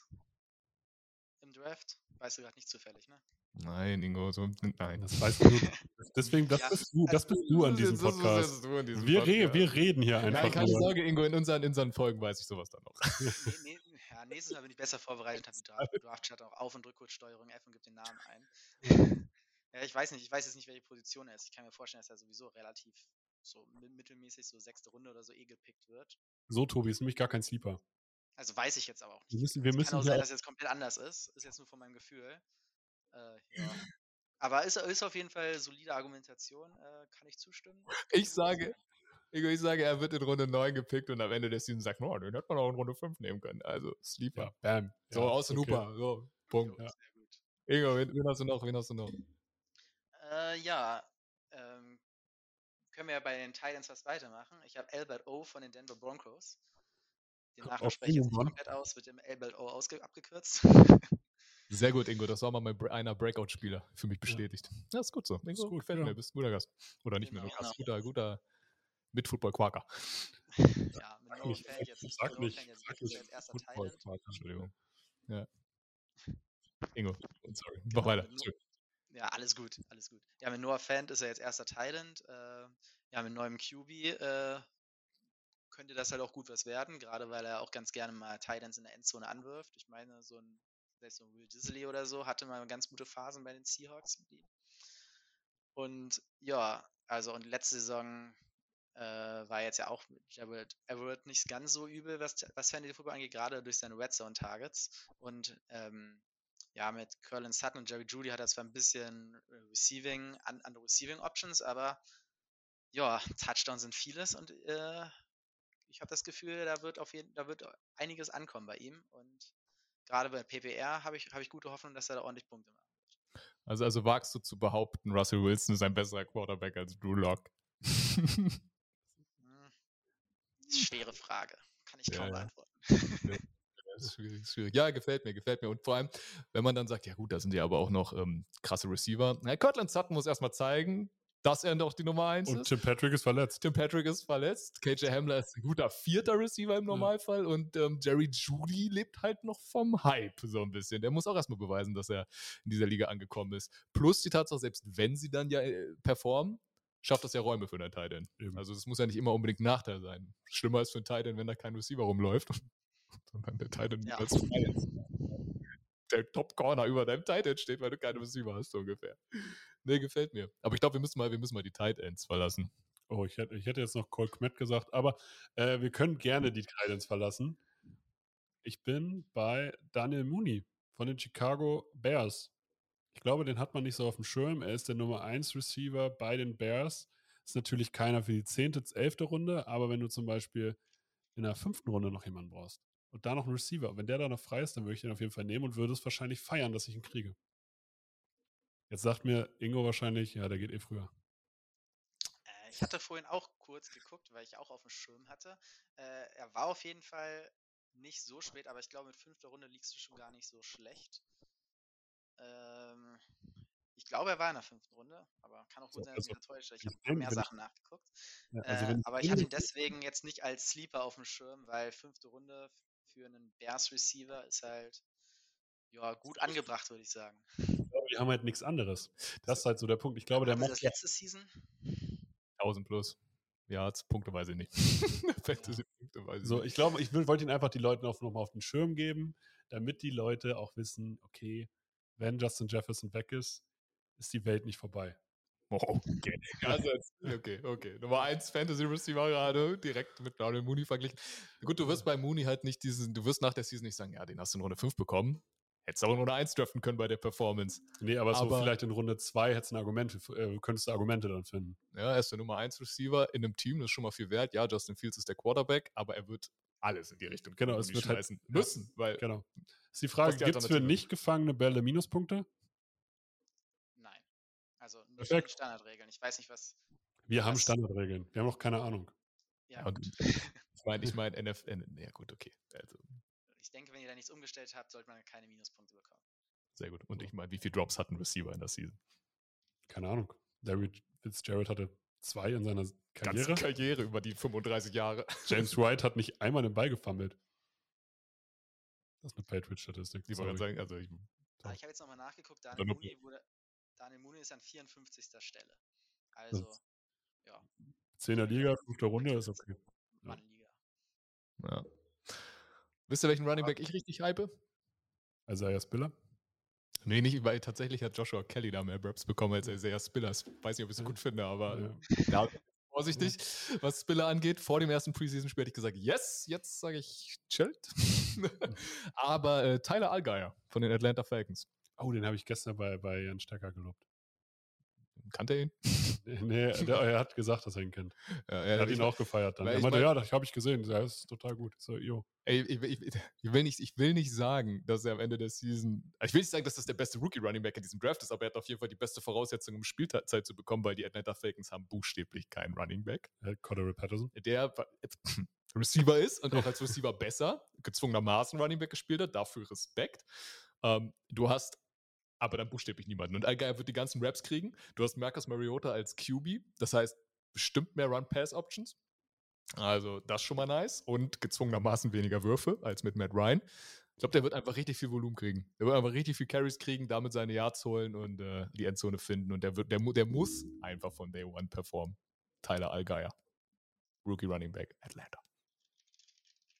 Im Draft? Weißt du gerade nicht zufällig, ne? Nein, Ingo, so, nein. Das weißt du. Deswegen, das Ja, bist du, das bist du an diesem Podcast. bist du an diesem Wir, re Podcast. wir reden hier Nein, einfach keine nur. Sorge, Ingo, in unseren, in unseren Folgen weiß ich sowas dann noch. Nee, nee, ja, nächstes Mal bin ich besser vorbereitet, habe die Draft, Draft-Chart auch Auf- und Rückkurzsteuerung F und gebe den Namen ein. ja, ich weiß nicht, ich weiß jetzt nicht, welche Position er ist. Ich kann mir vorstellen, dass er sowieso relativ so mi- mittelmäßig, so sechste Runde oder so eh gepickt wird. So, Tobi, ist nämlich gar kein Sleeper. Also weiß ich jetzt aber auch Wir nicht. müssen, wir Es müssen kann auch sein, dass es jetzt komplett anders ist. Ist jetzt nur von meinem Gefühl. Äh, ja. Aber ist, ist auf jeden Fall solide Argumentation, äh, kann ich zustimmen. Ich sage, ich sage, er wird in Runde 9 gepickt und am Ende der Season sagt, oh, den hätte man auch in Runde 5 nehmen können. Also, Sleeper. ja, bam. So, ja, Austin okay. Hooper. So, Punkt. Ja. Ingo, wen, wen hast du noch? Wen hast du noch? Äh, ja, ähm, können wir ja bei den Titans was weitermachen. Ich habe Albert O von den Denver Broncos. Den Auf spreche ich jetzt nicht komplett aus, wird im Albert O abgekürzt. Sehr gut, Ingo. Das war mal mein einer Breakout-Spieler für mich bestätigt. Ja, ist gut so. Ingo, Ist gut, gefällt ja. mir. Bist ein guter Gast. Oder nicht mehr Genau, nur Gast. genau. Guter, guter Mit-Football-Quaker. ja, mit No nicht, Fan jetzt, sag nicht, jetzt, sag jetzt erster Football Thailand. Quark. Entschuldigung. Ja. Ingo, sorry. Mach Genau, weiter. mit Sorry. Ja, alles gut, alles gut. Ja, mit Noah Fant ist er jetzt erster Thailand. Äh, ja, mit neuem QB äh, könnte das halt auch gut was werden, gerade weil er auch ganz gerne mal Titans in der Endzone anwirft. Ich meine, so ein, vielleicht so ein Will Disley oder so hatte mal ganz gute Phasen bei den Seahawks mit. Und ja, also und letzte Saison äh, war jetzt ja auch mit Jared Everett nicht ganz so übel, was, was Fantasy Football angeht, gerade durch seine Red Zone Targets. Und ähm, ja, mit Curlin Sutton und Jerry Judy hat er zwar ein bisschen äh, Receiving, an, andere Receiving Options, aber ja, Touchdowns sind vieles und äh, ich habe das Gefühl, da wird auf jeden, da wird einiges ankommen bei ihm und gerade bei PPR habe ich, habe ich gute Hoffnung, dass er da ordentlich Punkte macht. Also, also wagst du zu behaupten, Russell Wilson ist ein besserer Quarterback als Drew Lock. Schwere Frage. Kann ich Ja, kaum ja. beantworten. Ja, gefällt mir, gefällt mir. Und vor allem, wenn man dann sagt, ja gut, da sind ja aber auch noch ähm, krasse Receiver. Na, Cortland Sutton muss erstmal zeigen, dass er doch die Nummer 1 Und ist. Tim Patrick ist verletzt. Tim Patrick ist verletzt. KJ Hamler ist ein guter vierter Receiver im Normalfall. Und ähm, Jerry Judy lebt halt noch vom Hype so ein bisschen. Der muss auch erstmal beweisen, dass er in dieser Liga angekommen ist. Plus die Tatsache, selbst wenn sie dann ja äh, performen, schafft das ja Räume für einen Tight End. Eben. Also das muss ja nicht immer unbedingt ein Nachteil sein. Schlimmer ist für einen Tight End, wenn da kein Receiver rumläuft. Sondern der Tight End Ja. als frei ist. Der Top Corner über deinem Tight End steht, weil du keine Receiver hast, so ungefähr. Nee, gefällt mir. Aber ich glaube, wir müssen mal, wir müssen mal die Tight Ends verlassen. Oh, ich hätte, ich hätte jetzt noch Cole Kmet gesagt, aber äh, wir können gerne die Titans verlassen. Ich bin bei Daniel Mooney von den Chicago Bears. Ich glaube, den hat man nicht so auf dem Schirm. Er ist der Nummer 1 Receiver bei den Bears. Ist natürlich keiner für die 10., 11. Runde, aber wenn du zum Beispiel in der fünften Runde noch jemanden brauchst und da noch einen Receiver, wenn der da noch frei ist, dann würde ich den auf jeden Fall nehmen und würde es wahrscheinlich feiern, dass ich ihn kriege. Jetzt sagt mir Ingo wahrscheinlich, ja, der geht eh früher. Äh, ich hatte vorhin auch kurz geguckt, weil ich auch auf dem Schirm hatte. Äh, er war auf jeden Fall nicht so spät, aber ich glaube, mit fünfter Runde liegst du schon gar nicht so schlecht. Ähm, ich glaube, er war in der fünften Runde, aber kann auch gut So, sein, dass ich also, mich da täusche. Ich habe ich mehr ich- Sachen nachgeguckt. Ja, also Äh, aber ich hatte ihn deswegen jetzt nicht als Sleeper auf dem Schirm, weil fünfte Runde für einen Bears Receiver ist halt ja gut angebracht, würde ich sagen. glaube, die haben halt nichts anderes. Das ist halt so der Punkt. Ich glaube, der macht das letzte Season? 1000 plus. Ja, jetzt Punkte weiß ich nicht. Fantasy. Punkte. Weiß So, ich glaube, ich will- wollte ihn einfach die Leute noch, noch mal auf den Schirm geben, damit die Leute auch wissen, okay, wenn Justin Jefferson weg ist, ist die Welt nicht vorbei. Oh, okay. Also jetzt, okay, okay. Nummer 1 Fantasy Receiver gerade direkt mit Darnell Mooney verglichen. Gut, du wirst bei Mooney halt nicht diesen, du wirst nach der Season nicht sagen, ja, den hast du in Runde 5 bekommen. Hättest auch in Runde 1 draften können bei der Performance. Nee, aber, so Aber- vielleicht in Runde 2 hättest du ein Argument, äh, könntest du Argumente dann finden. Ja, er ist der Nummer 1 Receiver in einem Team, das ist schon mal viel wert. Ja, Justin Fields ist der Quarterback, aber er wird alles in die Richtung Genau, es wird halt- schmeißen ja. müssen, weil Genau. Ist die Frage, die gibt es für nicht gefangene Bälle Minuspunkte? Nein. Also nicht Perfekt. die Standardregeln. Ich weiß nicht, was. Wir haben Was? Standardregeln. Wir haben noch keine Ahnung. Ja, gut. ich meine, ich meine, NFL, ja gut, okay. Also, ich denke, wenn ihr da nichts umgestellt habt, sollte man keine Minuspunkte bekommen. sehr gut. Und ich meine, wie viele Drops hat ein Receiver in der Season? Keine Ahnung. Larry Fitzgerald hatte zwei in seiner Ganze Karriere. Karriere über die 35 Jahre. James White hat nicht einmal den Ball gefummelt. Das ist eine Patriot-Statistik. Die wollen sorry. sagen, also ich, Ah, ich habe jetzt nochmal nachgeguckt. Daniel Mooney, wurde, Daniel Mooney ist an 54. Stelle. Also, ist- Zehner Liga, fünfte Runde ist okay. Mannliga. ja. Wisst ihr, welchen Running Back ich richtig hype? Isaiah Spiller. Nee, nicht, weil tatsächlich hat Joshua Kelly da mehr Raps bekommen als Isaiah Spiller. Ich weiß nicht, ob ich es gut finde, aber Ja. da vorsichtig, was Spiller angeht. Vor dem ersten Preseason-Spiel hätte ich gesagt, yes, jetzt sage ich chillt. aber äh, Tyler Allgeier von den Atlanta Falcons. Oh, den habe ich gestern bei, bei Jan Stecker gelobt. Kannte er ihn? Nee, der, er hat gesagt, dass er ihn kennt. Ja, Er hat ich ihn auch gefeiert dann. Er ich meinte, mein- ja, das habe ich gesehen. Ja, das ist total gut. Ich So, jo. Ey, ich, ich, ich, will nicht, ich will nicht sagen, dass er am Ende der Season. Ich will nicht sagen, dass das der beste Rookie-Running Back in diesem Draft ist, aber er hat auf jeden Fall die beste Voraussetzung, um Spielzeit zu bekommen, weil die Atlanta Falcons haben buchstäblich keinen Running Back, Cordero Patterson. der Receiver ist und auch als Receiver besser, gezwungenermaßen Running Back gespielt hat. Dafür Respekt. Ähm, du hast aber dann buchstäblich niemanden. Und Allgeier wird die ganzen Raps kriegen. Du hast Marcus Mariota als QB, das heißt bestimmt mehr Run-Pass-Options. Also das schon mal nice und gezwungenermaßen weniger Würfe als mit Matt Ryan. Ich glaube, der wird einfach richtig viel Volumen kriegen. Der wird einfach richtig viel Carries kriegen, damit seine Yards holen und äh, die Endzone finden. Und der, wird, der, der muss einfach von Day One performen. Tyler Allgeier. Rookie Running Back, Atlanta.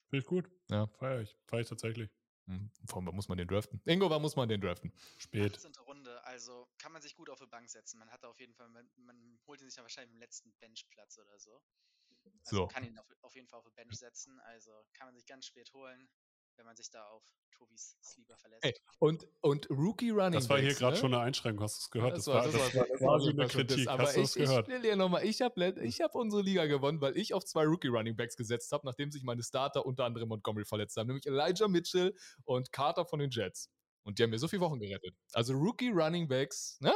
Finde ich gut. Ja. Feier ich. Feier ich tatsächlich. Hm, Vor allem, wann muss man den draften? Ingo, wann muss man den draften? Spät. 18. Runde, also kann man sich gut auf die Bank setzen. Man hat da auf jeden Fall, man, man holt ihn sich dann wahrscheinlich im letzten Benchplatz oder so. Also So. kann ihn auf, auf jeden Fall auf die Bench setzen. Also kann man sich ganz spät holen, wenn man sich da auf Tobis Sleeper verlässt. Ey, Und, und Rookie Running Das war hier gerade ne? schon eine Einschränkung. Hast du es gehört? Das war, das war, das war, quasi super eine schon das. Kritik. Aber Hast du ich, es gehört? ich will dir nochmal, ich habe ich hab unsere Liga gewonnen, weil ich auf zwei Rookie Running Backs gesetzt habe, nachdem sich meine Starter unter anderem Montgomery verletzt haben, nämlich Elijah Mitchell und Carter von den Jets. Und die haben mir so viele Wochen gerettet. Also Rookie Running Backs, ne?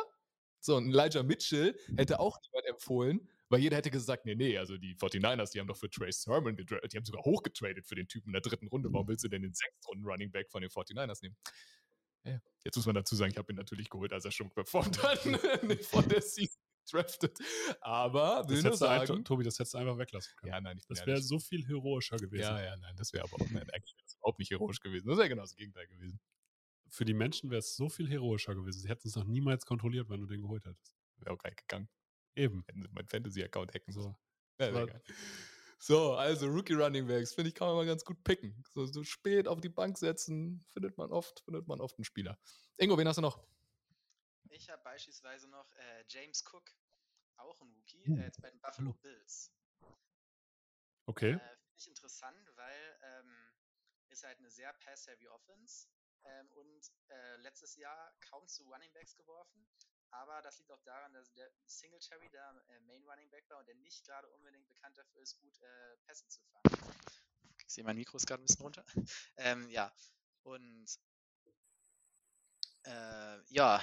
So, und Elijah Mitchell hätte auch niemand empfohlen, weil jeder hätte gesagt, nee, nee, also die 49ers, die haben doch für Trace Sermon getradet, die haben sogar hochgetradet für den Typen in der dritten Runde. Warum willst du denn den sechsten Runden Running Back von den 49ers nehmen? Ja, jetzt muss man dazu sagen, ich habe ihn natürlich geholt, als er schon performt hat, nicht von der Season drafted. Aber will Das nur hättest du ein, sagen, Tobi, das hättest du einfach weglassen können. ja, nein, ich das wäre so viel heroischer gewesen. ja, ja, nein, das wäre aber auch, nein, eigentlich überhaupt nicht heroisch gewesen. Das wäre genau das Gegenteil gewesen. Für die Menschen wäre es so viel heroischer gewesen. Sie hätten es noch niemals kontrolliert, wenn du den geholt hättest. Wäre auch geil gegangen. Eben. Hätten sie meinen Fantasy-Account hacken So. sollen. Ja. So, also Rookie Running Backs, finde ich, kann man mal ganz gut picken. So, so spät auf die Bank setzen, findet man oft, findet man oft einen Spieler. Ingo, wen hast du noch? Ich habe beispielsweise noch äh, James Cook, auch ein Rookie, Hm. äh, jetzt bei den Buffalo Bills. Okay. Äh, Finde ich interessant, weil ähm, ist halt eine sehr pass-heavy Offense ähm, und äh, letztes Jahr kaum zu Running Backs geworfen. Aber das liegt auch daran, dass der Singletary der äh, Main Running Back war und der nicht gerade unbedingt bekannt dafür ist, gut äh, Pässe zu fangen. Ich sehe, mein Mikro ist gerade ein bisschen runter. ähm, ja, und äh, ja,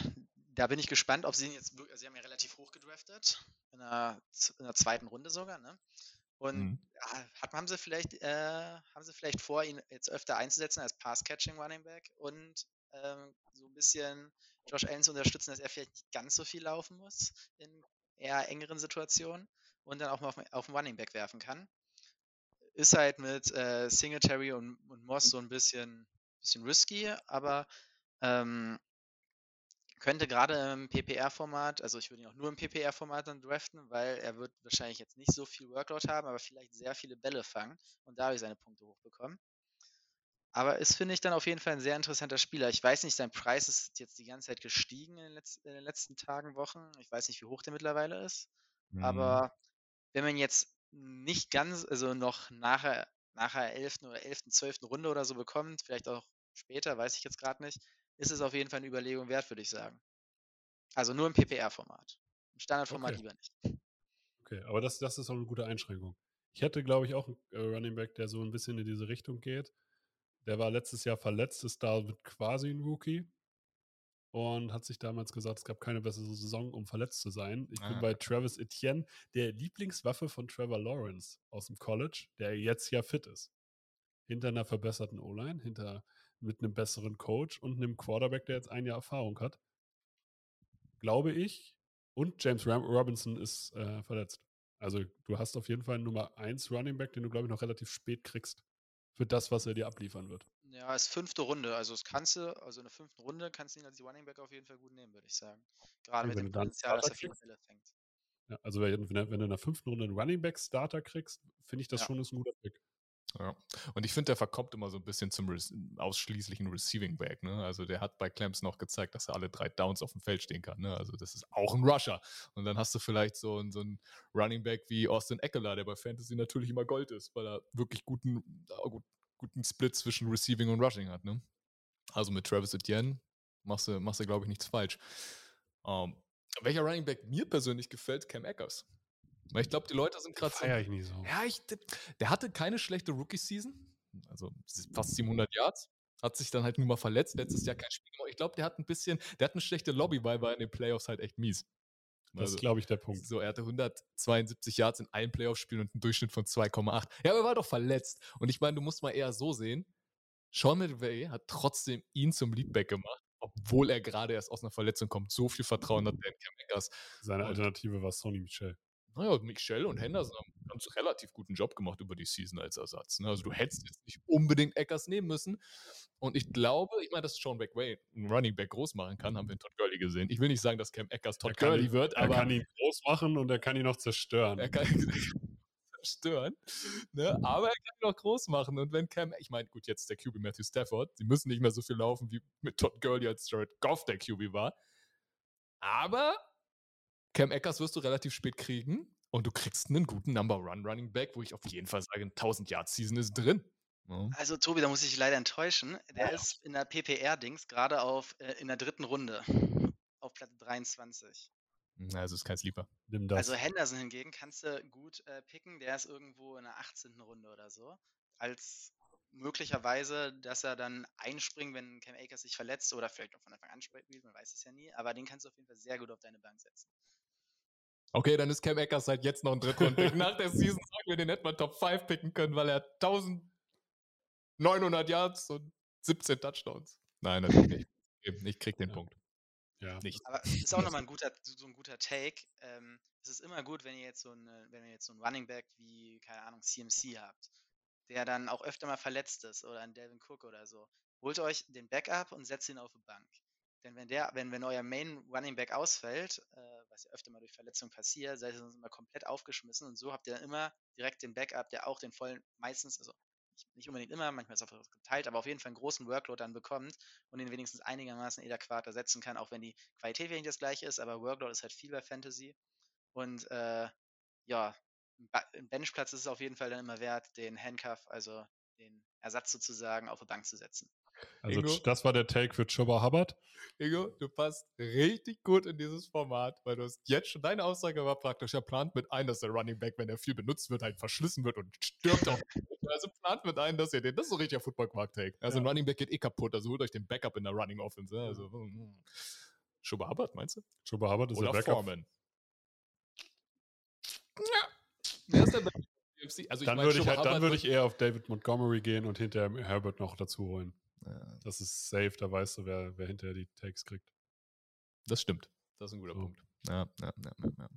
da bin ich gespannt, ob sie ihn jetzt wirklich, also sie haben ja relativ hoch gedraftet, in der, in der zweiten Runde sogar, ne? Und Mhm. hat, haben sie vielleicht, äh, haben sie vielleicht vor, ihn jetzt öfter einzusetzen als Pass-Catching Running Back und ähm, so ein bisschen Josh Allen zu unterstützen, dass er vielleicht nicht ganz so viel laufen muss in eher engeren Situationen und dann auch mal auf, auf den Running Back werfen kann. Ist halt mit äh, Singletary und, und Moss so ein bisschen, bisschen risky, aber ähm, könnte gerade im PPR-Format, also ich würde ihn auch nur im PPR-Format dann draften, weil er wird wahrscheinlich jetzt nicht so viel Workload haben, aber vielleicht sehr viele Bälle fangen und dadurch seine Punkte hochbekommen. Aber ist, finde ich, dann auf jeden Fall ein sehr interessanter Spieler. Ich weiß nicht, sein Preis ist jetzt die ganze Zeit gestiegen in den, Letz in den letzten Tagen, Wochen. Ich weiß nicht, wie hoch der mittlerweile ist. Mhm. Aber wenn man jetzt nicht ganz, also noch nachher, nachher 11. oder 11., 12. Runde oder so bekommt, vielleicht auch später, weiß ich jetzt gerade nicht, ist es auf jeden Fall eine Überlegung wert, würde ich sagen. Also nur im PPR-Format. Im Standardformat Okay. lieber nicht. Okay, aber das, das ist auch eine gute Einschränkung. Ich hätte, glaube ich, auch einen äh, Running Back, der so ein bisschen in diese Richtung geht. Der war letztes Jahr verletzt, ist da quasi ein Rookie und hat sich damals gesagt, es gab keine bessere Saison, um verletzt zu sein. Ich bin Ah. bei Travis Etienne, der Lieblingswaffe von Trevor Lawrence aus dem College, der jetzt ja fit ist. Hinter einer verbesserten O-Line, hinter mit einem besseren Coach und einem Quarterback, der jetzt ein Jahr Erfahrung hat. Glaube ich. Und James Ram Robinson ist äh, verletzt. Also du hast auf jeden Fall einen Nummer 1 Running Back, den du, glaube ich, noch relativ spät kriegst. Für das, was er dir abliefern wird. Ja, ist fünfte Runde. Also das kannst du, also in der fünften Runde kannst du ihn als Running Back auf jeden Fall gut nehmen, würde ich sagen. Gerade Ja, mit wenn dem Potenzial, dass er viele. Bälle fängt. Ja, also wenn, wenn, wenn du in der fünften Runde einen Running Back Starter kriegst, finde ich das Ja. schon ist ein guter Pick. Ja. Und ich finde, der verkommt immer so ein bisschen zum Re ausschließlichen Receiving Back. Ne? Also der hat bei Clemson auch gezeigt, dass er alle drei Downs auf dem Feld stehen kann. Ne? Also das ist auch ein Rusher. Und dann hast du vielleicht so, einen- so einen Running Back wie Austin Eckler, der bei Fantasy natürlich immer Gold ist, weil er wirklich guten, gut, guten Split zwischen Receiving und Rushing hat. Ne? Also mit Travis Etienne machst du, machst du glaube ich, nichts falsch. Ähm, welcher Running Back mir persönlich gefällt, Cam Akers. Weil ich glaube, die Leute sind gerade so ich nicht so. ja, ich, der hatte keine schlechte Rookie-Season, also fast 700 Yards, hat sich dann halt nur mal verletzt, letztes Jahr kein Spiel gemacht. Ich glaube, der hat ein bisschen, der hat eine schlechte Lobby, weil war in den Playoffs halt echt mies. Das Also, ist, glaube ich, der Punkt. so, er hatte 172 Yards in allen Playoff-Spielen und einen Durchschnitt von 2,8. Ja, aber er war doch verletzt. Und ich meine, du musst mal eher so sehen, Sean McVay hat trotzdem ihn zum Leadback gemacht, obwohl er gerade erst aus einer Verletzung kommt. So viel Vertrauen hat er in Cam. Seine Und- Alternative war Sonny Michel. Naja, Michelle und Henderson haben einen ganz relativ guten Job gemacht über die Season als Ersatz. Ne? Also du hättest jetzt nicht unbedingt Eckers nehmen müssen. Und ich glaube, ich meine, dass Sean McVay einen Running Back groß machen kann, haben wir in Todd Gurley gesehen. Ich will nicht sagen, dass Cam Eckers Todd Er Gurley wird, Er aber kann ihn groß machen und er kann ihn noch zerstören. er kann ihn zerstören. Ne? Aber er kann ihn auch groß machen. Und wenn Cam, ich meine, gut, jetzt ist der QB Matthew Stafford. Sie müssen nicht mehr so viel laufen wie mit Todd Gurley, als Jared Goff der QB war. Aber Cam Eckers wirst du relativ spät kriegen und du kriegst einen guten Number Run Running Back, wo ich auf jeden Fall sage, 1000 Yard Season ist drin. Ja. Also Tobi, da muss ich dich leider enttäuschen. Der ist in der PPR-Dings gerade auf äh, in der dritten Runde auf Platz 23. Na, Also ist kein Sleeper. Nimm das. Also Henderson hingegen kannst du gut äh, picken. Der ist irgendwo in der 18. Runde oder so. Als möglicherweise, dass er dann einspringt, wenn Cam Akers sich verletzt oder vielleicht auch von Anfang an spielt, man weiß es ja nie. Aber den kannst du auf jeden Fall sehr gut auf deine Bank setzen. Okay, dann ist Cam Eckers seit jetzt noch ein Drittrunden-Pick. Nach der Season sagen wir den hätten wir Top 5 picken können, weil er 1900 Yards und 17 Touchdowns. Nein, natürlich nicht. Ich krieg den Ja. Punkt. ja. Nicht. Aber es ist auch nochmal ein guter, so ein guter Take. Ähm, es ist immer gut, wenn ihr jetzt so eine, wenn ihr jetzt so einen Running Back wie, keine Ahnung, CMC habt, der dann auch öfter mal verletzt ist oder ein Devin Cook oder so. Holt euch den Backup und setzt ihn auf die Bank. Denn wenn der, wenn, wenn euer Main Running Back ausfällt, äh, was ja öfter mal durch Verletzung passiert, seid ihr sonst immer komplett aufgeschmissen und so habt ihr dann immer direkt den Backup, der auch den vollen, meistens, also nicht, unbedingt immer, manchmal ist es auch geteilt, aber auf jeden Fall einen großen Workload dann bekommt und ihn wenigstens einigermaßen adäquat ersetzen kann, auch wenn die Qualität nicht das gleiche ist, aber Workload ist halt viel bei Fantasy. Und äh, ja, ein Benchplatz ist es auf jeden Fall dann immer wert, den Handcuff, also den Ersatz sozusagen, auf die Bank zu setzen. Also Ingo? das war der Take für Chubba Hubbard. Ingo, du passt richtig gut in dieses Format, weil du hast jetzt schon, deine Aussage war praktisch, er plant mit ein, dass der Running Back, wenn er viel benutzt wird, halt verschlissen wird und stirbt auch. also plant mit ein, dass ihr den, das ist so richtig Football quark take Also ein Ja. Running Back geht eh kaputt, also holt euch den Backup in der Running Offense. Also, mm. Hubbard, meinst du? Chubba Hubbard ist Oder der Backup. Foreman. Ja. Wer ist der Backup? Also Dann würde ich, halt, würde ich eher auf David Montgomery gehen und hinterher Herbert noch dazu holen. Ja, Das ist safe, da weißt du, wer, wer hinterher die Takes kriegt. das stimmt. Das ist ein guter So. Punkt. Ja, ja, ja, ja, ja.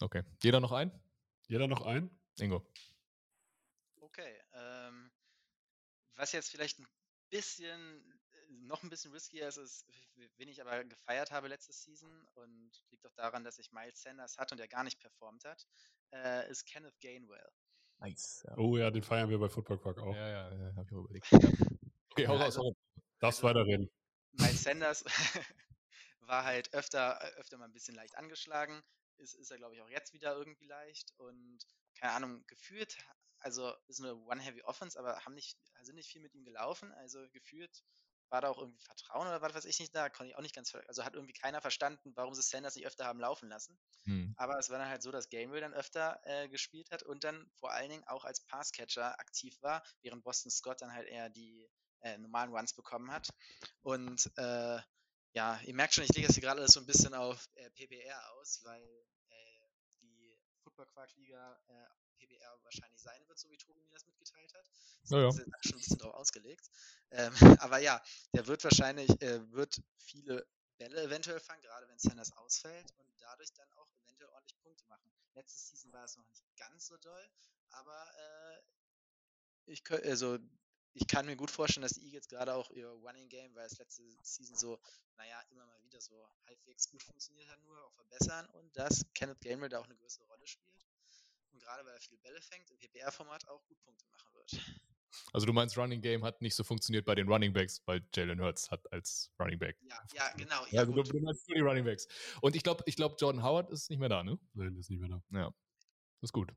Okay. Jeder noch ein? Jeder noch ein? Ingo. Okay, ähm, was jetzt vielleicht ein bisschen noch ein bisschen riskier ist es, wen ich aber gefeiert habe letzte Season und liegt auch daran, dass ich Miles Sanders hatte und der gar nicht performt hat, äh, ist Kenneth Gainwell. Nice. Ja, Oh ja, den feiern wir bei Football Quark auch. ja, ja, ja hab ich auch überlegt. Okay, hau raus. also-. Darfst Also- weiterreden. Miles Sanders war halt öfter, öfter mal ein bisschen leicht angeschlagen. Ist, ist er, glaube ich, auch jetzt wieder irgendwie leicht. Und keine Ahnung, gefühlt, also ist eine One-Heavy-Offense, aber haben nicht, sind nicht viel mit ihm gelaufen. Also gefühlt war da auch irgendwie Vertrauen oder was weiß ich nicht da. Konnte ich auch nicht ganz, also hat irgendwie keiner verstanden, warum sie Sanders nicht öfter haben laufen lassen. Hm. Aber es war dann halt so, dass Gabriel dann öfter äh, gespielt hat und dann vor allen Dingen auch als Passcatcher aktiv war, während Boston Scott dann halt eher die äh, normalen Runs bekommen hat. Und äh, ja, ihr merkt schon, ich lege das hier gerade alles so ein bisschen auf äh, PPR aus, weil äh, die Football Quark Liga äh, PPR wahrscheinlich sein wird, so wie Tobi mir das mitgeteilt hat. Ja, ja. Das ist schon ein bisschen drauf ausgelegt. Ähm, aber ja, der wird wahrscheinlich, äh, wird viele Bälle eventuell fangen, gerade wenn Sanders ausfällt und dadurch dann auch eventuell ordentlich Punkte machen. Letzte Season war es noch nicht ganz so doll, aber ich, kö- also, ich kann mir gut vorstellen, dass die Eagles gerade auch ihr Running Game, weil es letzte Season so, naja, immer mal wieder so halbwegs gut funktioniert hat, nur auch verbessern und dass Kenneth Gainwell da auch eine größere Rolle spielt. Und gerade weil er viele Bälle fängt, im PPR-Format auch gut Punkte machen wird. Also du meinst, Running Game hat nicht so funktioniert bei den Running Backs, weil Jalen Hurts hat als Running Back. Ja, ja, genau. Ja, Ja, also du, gut. du meinst nur die Running Backs. Und ich glaube, ich glaub, Jordan Howard ist nicht mehr da, ne? Nein, ist nicht mehr da. Das ist gut.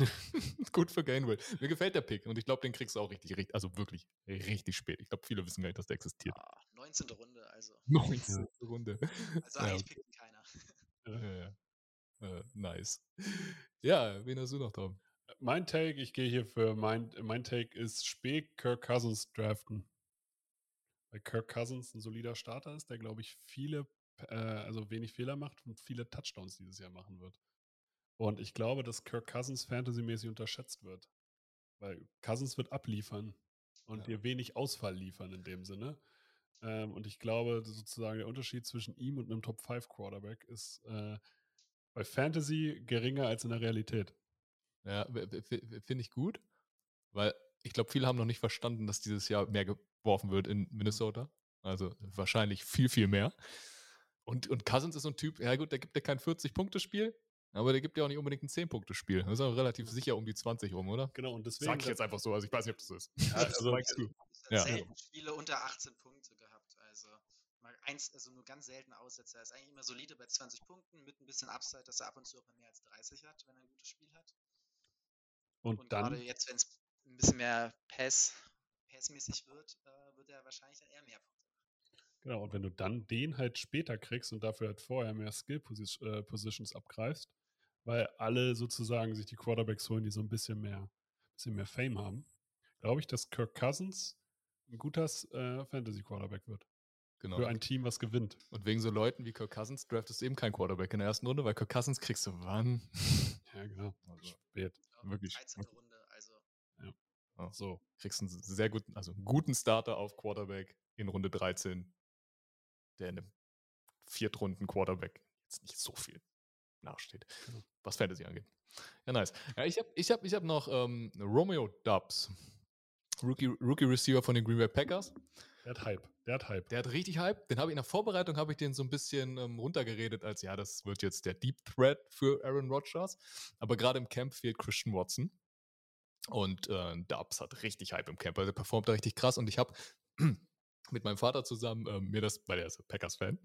gut für Gainwell. Mir gefällt der Pick und ich glaube, den kriegst du auch richtig, richtig, also wirklich richtig spät. Ich glaube, viele wissen gar nicht, dass der existiert. Ah, 19. Runde, also. 19. Runde. Also Ja, eigentlich okay. pickt ihn keiner. Ja, ja. Äh, nice. Ja, wen hast du noch, Tom? Mein Take, ich gehe hier für mein, mein Take ist spät Kirk Cousins draften. Weil Kirk Cousins ein solider Starter ist, der, glaube ich, viele, äh, also wenig Fehler macht und viele Touchdowns dieses Jahr machen wird. Und ich glaube, dass Kirk Cousins fantasymäßig unterschätzt wird. Weil Cousins wird abliefern und Ja. dir wenig Ausfall liefern in dem Sinne. Ähm, und ich glaube, sozusagen der Unterschied zwischen ihm und einem Top 5 Quarterback ist äh, bei Fantasy geringer als in der Realität. Ja, finde ich gut, weil ich glaube, viele haben noch nicht verstanden, dass dieses Jahr mehr geworfen wird in Minnesota. Also wahrscheinlich viel, viel mehr. Und, und Cousins ist so ein Typ, ja gut, der gibt dir kein 40-Punkte-Spiel, aber der gibt dir auch nicht unbedingt ein 10-Punkte-Spiel. Das ist auch relativ sicher um die 20 rum, oder? Genau, und deswegen. Sag ich jetzt einfach so, also ich weiß nicht, ob das so ist. also- meinst du? Ich Ja. habe selten Spiele unter 18 Punkte gehabt. Also mal eins, also nur ganz selten Aussetzer. Er ist eigentlich immer solide bei 20 Punkten mit ein bisschen Upside, dass er ab und zu auch mal mehr als 30 hat, wenn er ein gutes Spiel hat. Und, Und gerade dann, jetzt, wenn es ein bisschen mehr Pass, Passmäßig wird, äh, wird er wahrscheinlich dann eher mehr Punkte machen. genau, und wenn du dann den halt später kriegst und dafür halt vorher mehr Skill-Positions abgreifst, weil alle sozusagen sich die Quarterbacks holen, die so ein bisschen mehr, bisschen mehr Fame haben, glaube ich, dass Kirk Cousins ein guter äh, Fantasy-Quarterback wird. Genau. Für ein Team, was gewinnt. Und wegen so Leuten wie Kirk Cousins draftest du eben kein Quarterback in der ersten Runde, weil Kirk Cousins kriegst du wann? Ja, genau. Also, Spät. Glaube, Wirklich. 13. Runde, also ja. So. kriegst einen sehr guten, also einen guten Starter auf Quarterback in Runde 13, der in einem Viertrunden Quarterback jetzt nicht so viel nachsteht, Genau. was Fantasy angeht. Ja, nice. Ja, ich habe ich hab, ich hab noch ähm, Romeo Dubs, Rookie, Rookie Receiver von den Green Bay Packers. Der hat Hype. Der hat Hype. Der hat richtig Hype. Den habe ich in der Vorbereitung habe ich den so ein bisschen ähm, runtergeredet, als ja, das wird jetzt der Deep Threat für Aaron Rodgers. Aber gerade im Camp fehlt Christian Watson. Und äh, Dubs hat richtig Hype im Camp. Also er performt da richtig krass. Und ich habe mit meinem Vater zusammen ähm, mir das, weil er ist Packers-Fan,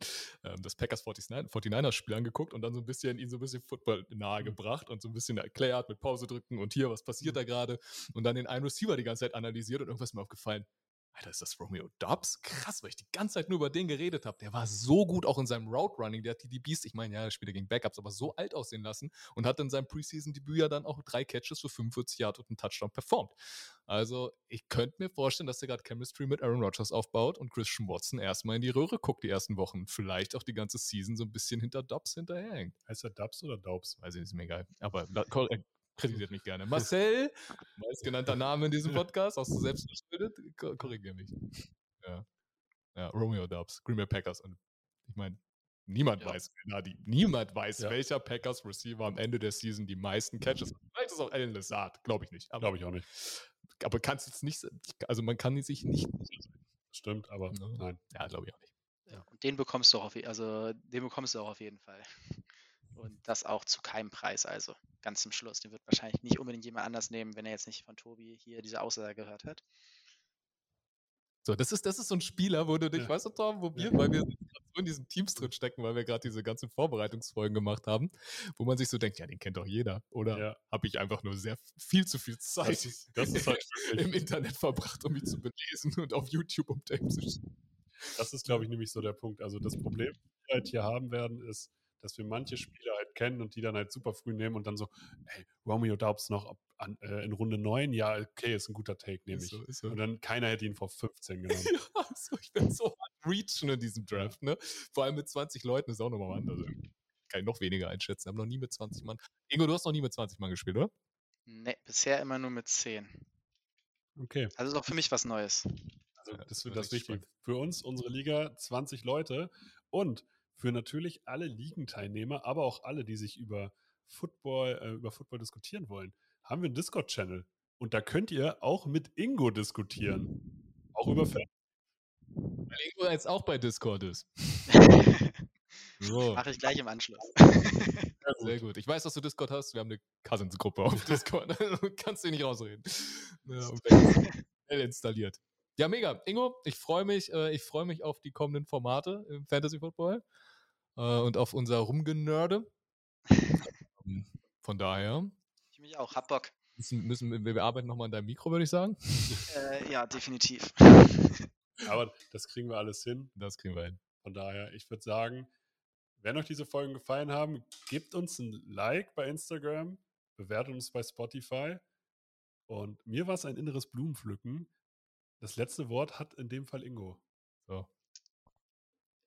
ähm, das Packers 49, 49ers-Spiel angeguckt und dann so ein bisschen ihn so ein bisschen Football nahegebracht und so ein bisschen erklärt mit Pause drücken und hier, was passiert da gerade? Und dann den einen Receiver die ganze Zeit analysiert und irgendwas ist mir aufgefallen. Alter, ist das Romeo Dobbs? Krass, weil ich die ganze Zeit nur über den geredet habe. Der war so gut auch in seinem Route Running. Der hat die DBs, ich meine, ja, er spielt ja gegen Backups, aber so alt aussehen lassen und hat in seinem Preseason-Debüt ja dann auch drei Catches für 45 Yard und einen Touchdown performt. Also, ich könnte mir vorstellen, dass der gerade Chemistry mit Aaron Rodgers aufbaut und Christian Watson erstmal in die Röhre guckt die ersten Wochen. Vielleicht auch die ganze Season so ein bisschen hinter Dobbs hinterherhängt. Heißt er Dubs oder Daubs? Weiß ich nicht, ist mir egal. Aber kritisiert mich gerne. Marcel, meistgenannter Name in diesem Podcast, auch so selbst verschuldet, ko- korrigiere mich. Ja. ja, Romeo Dubs, Green Bay Packers. Und ich meine, niemand Ja. weiß, die, niemand weiß, Ja. welcher Packers Receiver am Ende der Season die meisten Catches hat. Vielleicht ist es auch Alan Lazard, glaube ich nicht. Glaube ich auch nicht. aber kannst jetzt nicht, also man kann sich nicht, Stimmt, aber Ja. nein. Ja, glaube ich auch nicht. Ja, und den bekommst du auch auf, also den bekommst du auch auf jeden Fall. Und das auch zu keinem Preis, also ganz zum Schluss. Den wird wahrscheinlich nicht unbedingt jemand anders nehmen, wenn er jetzt nicht von Tobi hier diese Aussage gehört hat. So, das ist, das ist so ein Spieler, wo du dich, Ja. weißt du, Tom, wo wir, Ja. weil wir so in diesen Teams drin stecken, weil wir gerade diese ganzen Vorbereitungsfolgen gemacht haben, wo man sich so denkt, ja, den kennt doch jeder. Oder Ja. habe ich einfach nur sehr viel zu viel Zeit Das ist, das ist halt im Internet verbracht, um mich zu belesen und auf YouTube um Tape zu schauen. das ist, glaube ich, nämlich so der Punkt. Also das Problem, das wir halt hier haben werden, ist, dass wir manche Spieler halt kennen und die dann halt super früh nehmen und dann so, hey, Romeo Daubs noch ab- an, äh, in Runde 9, ja, okay, ist ein guter Take, nehme Ist ich. so, ist so. Und dann keiner hätte ihn vor 15 genommen. Ja, so, ich bin so hart reachen in diesem Draft, ne? Vor allem mit 20 Leuten ist auch nochmal anders. Kann ich noch weniger einschätzen. Haben noch nie mit 20 Mann. Ingo, du hast noch nie mit 20 Mann gespielt, oder? Ne, bisher immer nur mit 10. Okay, Also ist auch für mich was Neues. also das das wird wird das richtig wichtig. Für uns, unsere Liga, 20 Leute und für natürlich alle Ligenteilnehmer, aber auch alle, die sich über Football, äh, über Football diskutieren wollen, haben wir einen Discord-Channel. Und da könnt ihr auch mit Ingo diskutieren. Auch über Fan. Weil Ingo jetzt auch bei Discord ist. So, Mache ich gleich im Anschluss. sehr gut. Ich weiß, dass du Discord hast. Wir haben eine Cousins-Gruppe auf Discord. Kannst du nicht rausreden. Ja, installiert. Ja, mega. Ingo, ich freue mich, äh, ich freue mich auf die kommenden Formate im Fantasy Football äh, und auf unser Rumgenörde. Ähm, Von daher Ich mich auch, hab Bock. müssen, müssen wir, wir arbeiten nochmal an deinem Mikro, würde ich sagen. Äh, ja, definitiv. Aber das kriegen wir alles hin. Das kriegen wir hin. Von daher, ich würde sagen, wenn euch diese Folgen gefallen haben, gebt uns ein Like bei Instagram, bewertet uns bei Spotify. Und mir war es ein inneres Blumenpflücken. Das letzte Wort hat in dem Fall Ingo. So.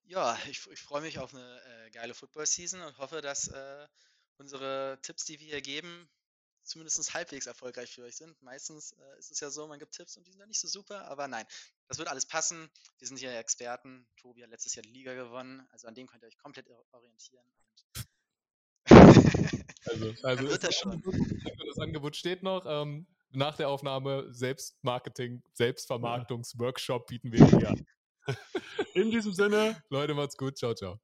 Ja, ich, ich freue mich auf eine äh, geile Football-Season und hoffe, dass äh, unsere Tipps, die wir hier geben, zumindest halbwegs erfolgreich für euch sind. Meistens äh, ist es ja so, man gibt Tipps und die sind dann nicht so super, aber nein, das wird alles passen. Wir sind hier Experten. Tobi hat letztes Jahr die Liga gewonnen, also an dem könnt ihr euch komplett or- orientieren. Also, also wird das schon. das Angebot steht noch. Ähm, nach der Aufnahme Selbstmarketing, Selbstvermarktungsworkshop bieten wir hier an. In diesem Sinne, Leute, macht's gut. Ciao, ciao.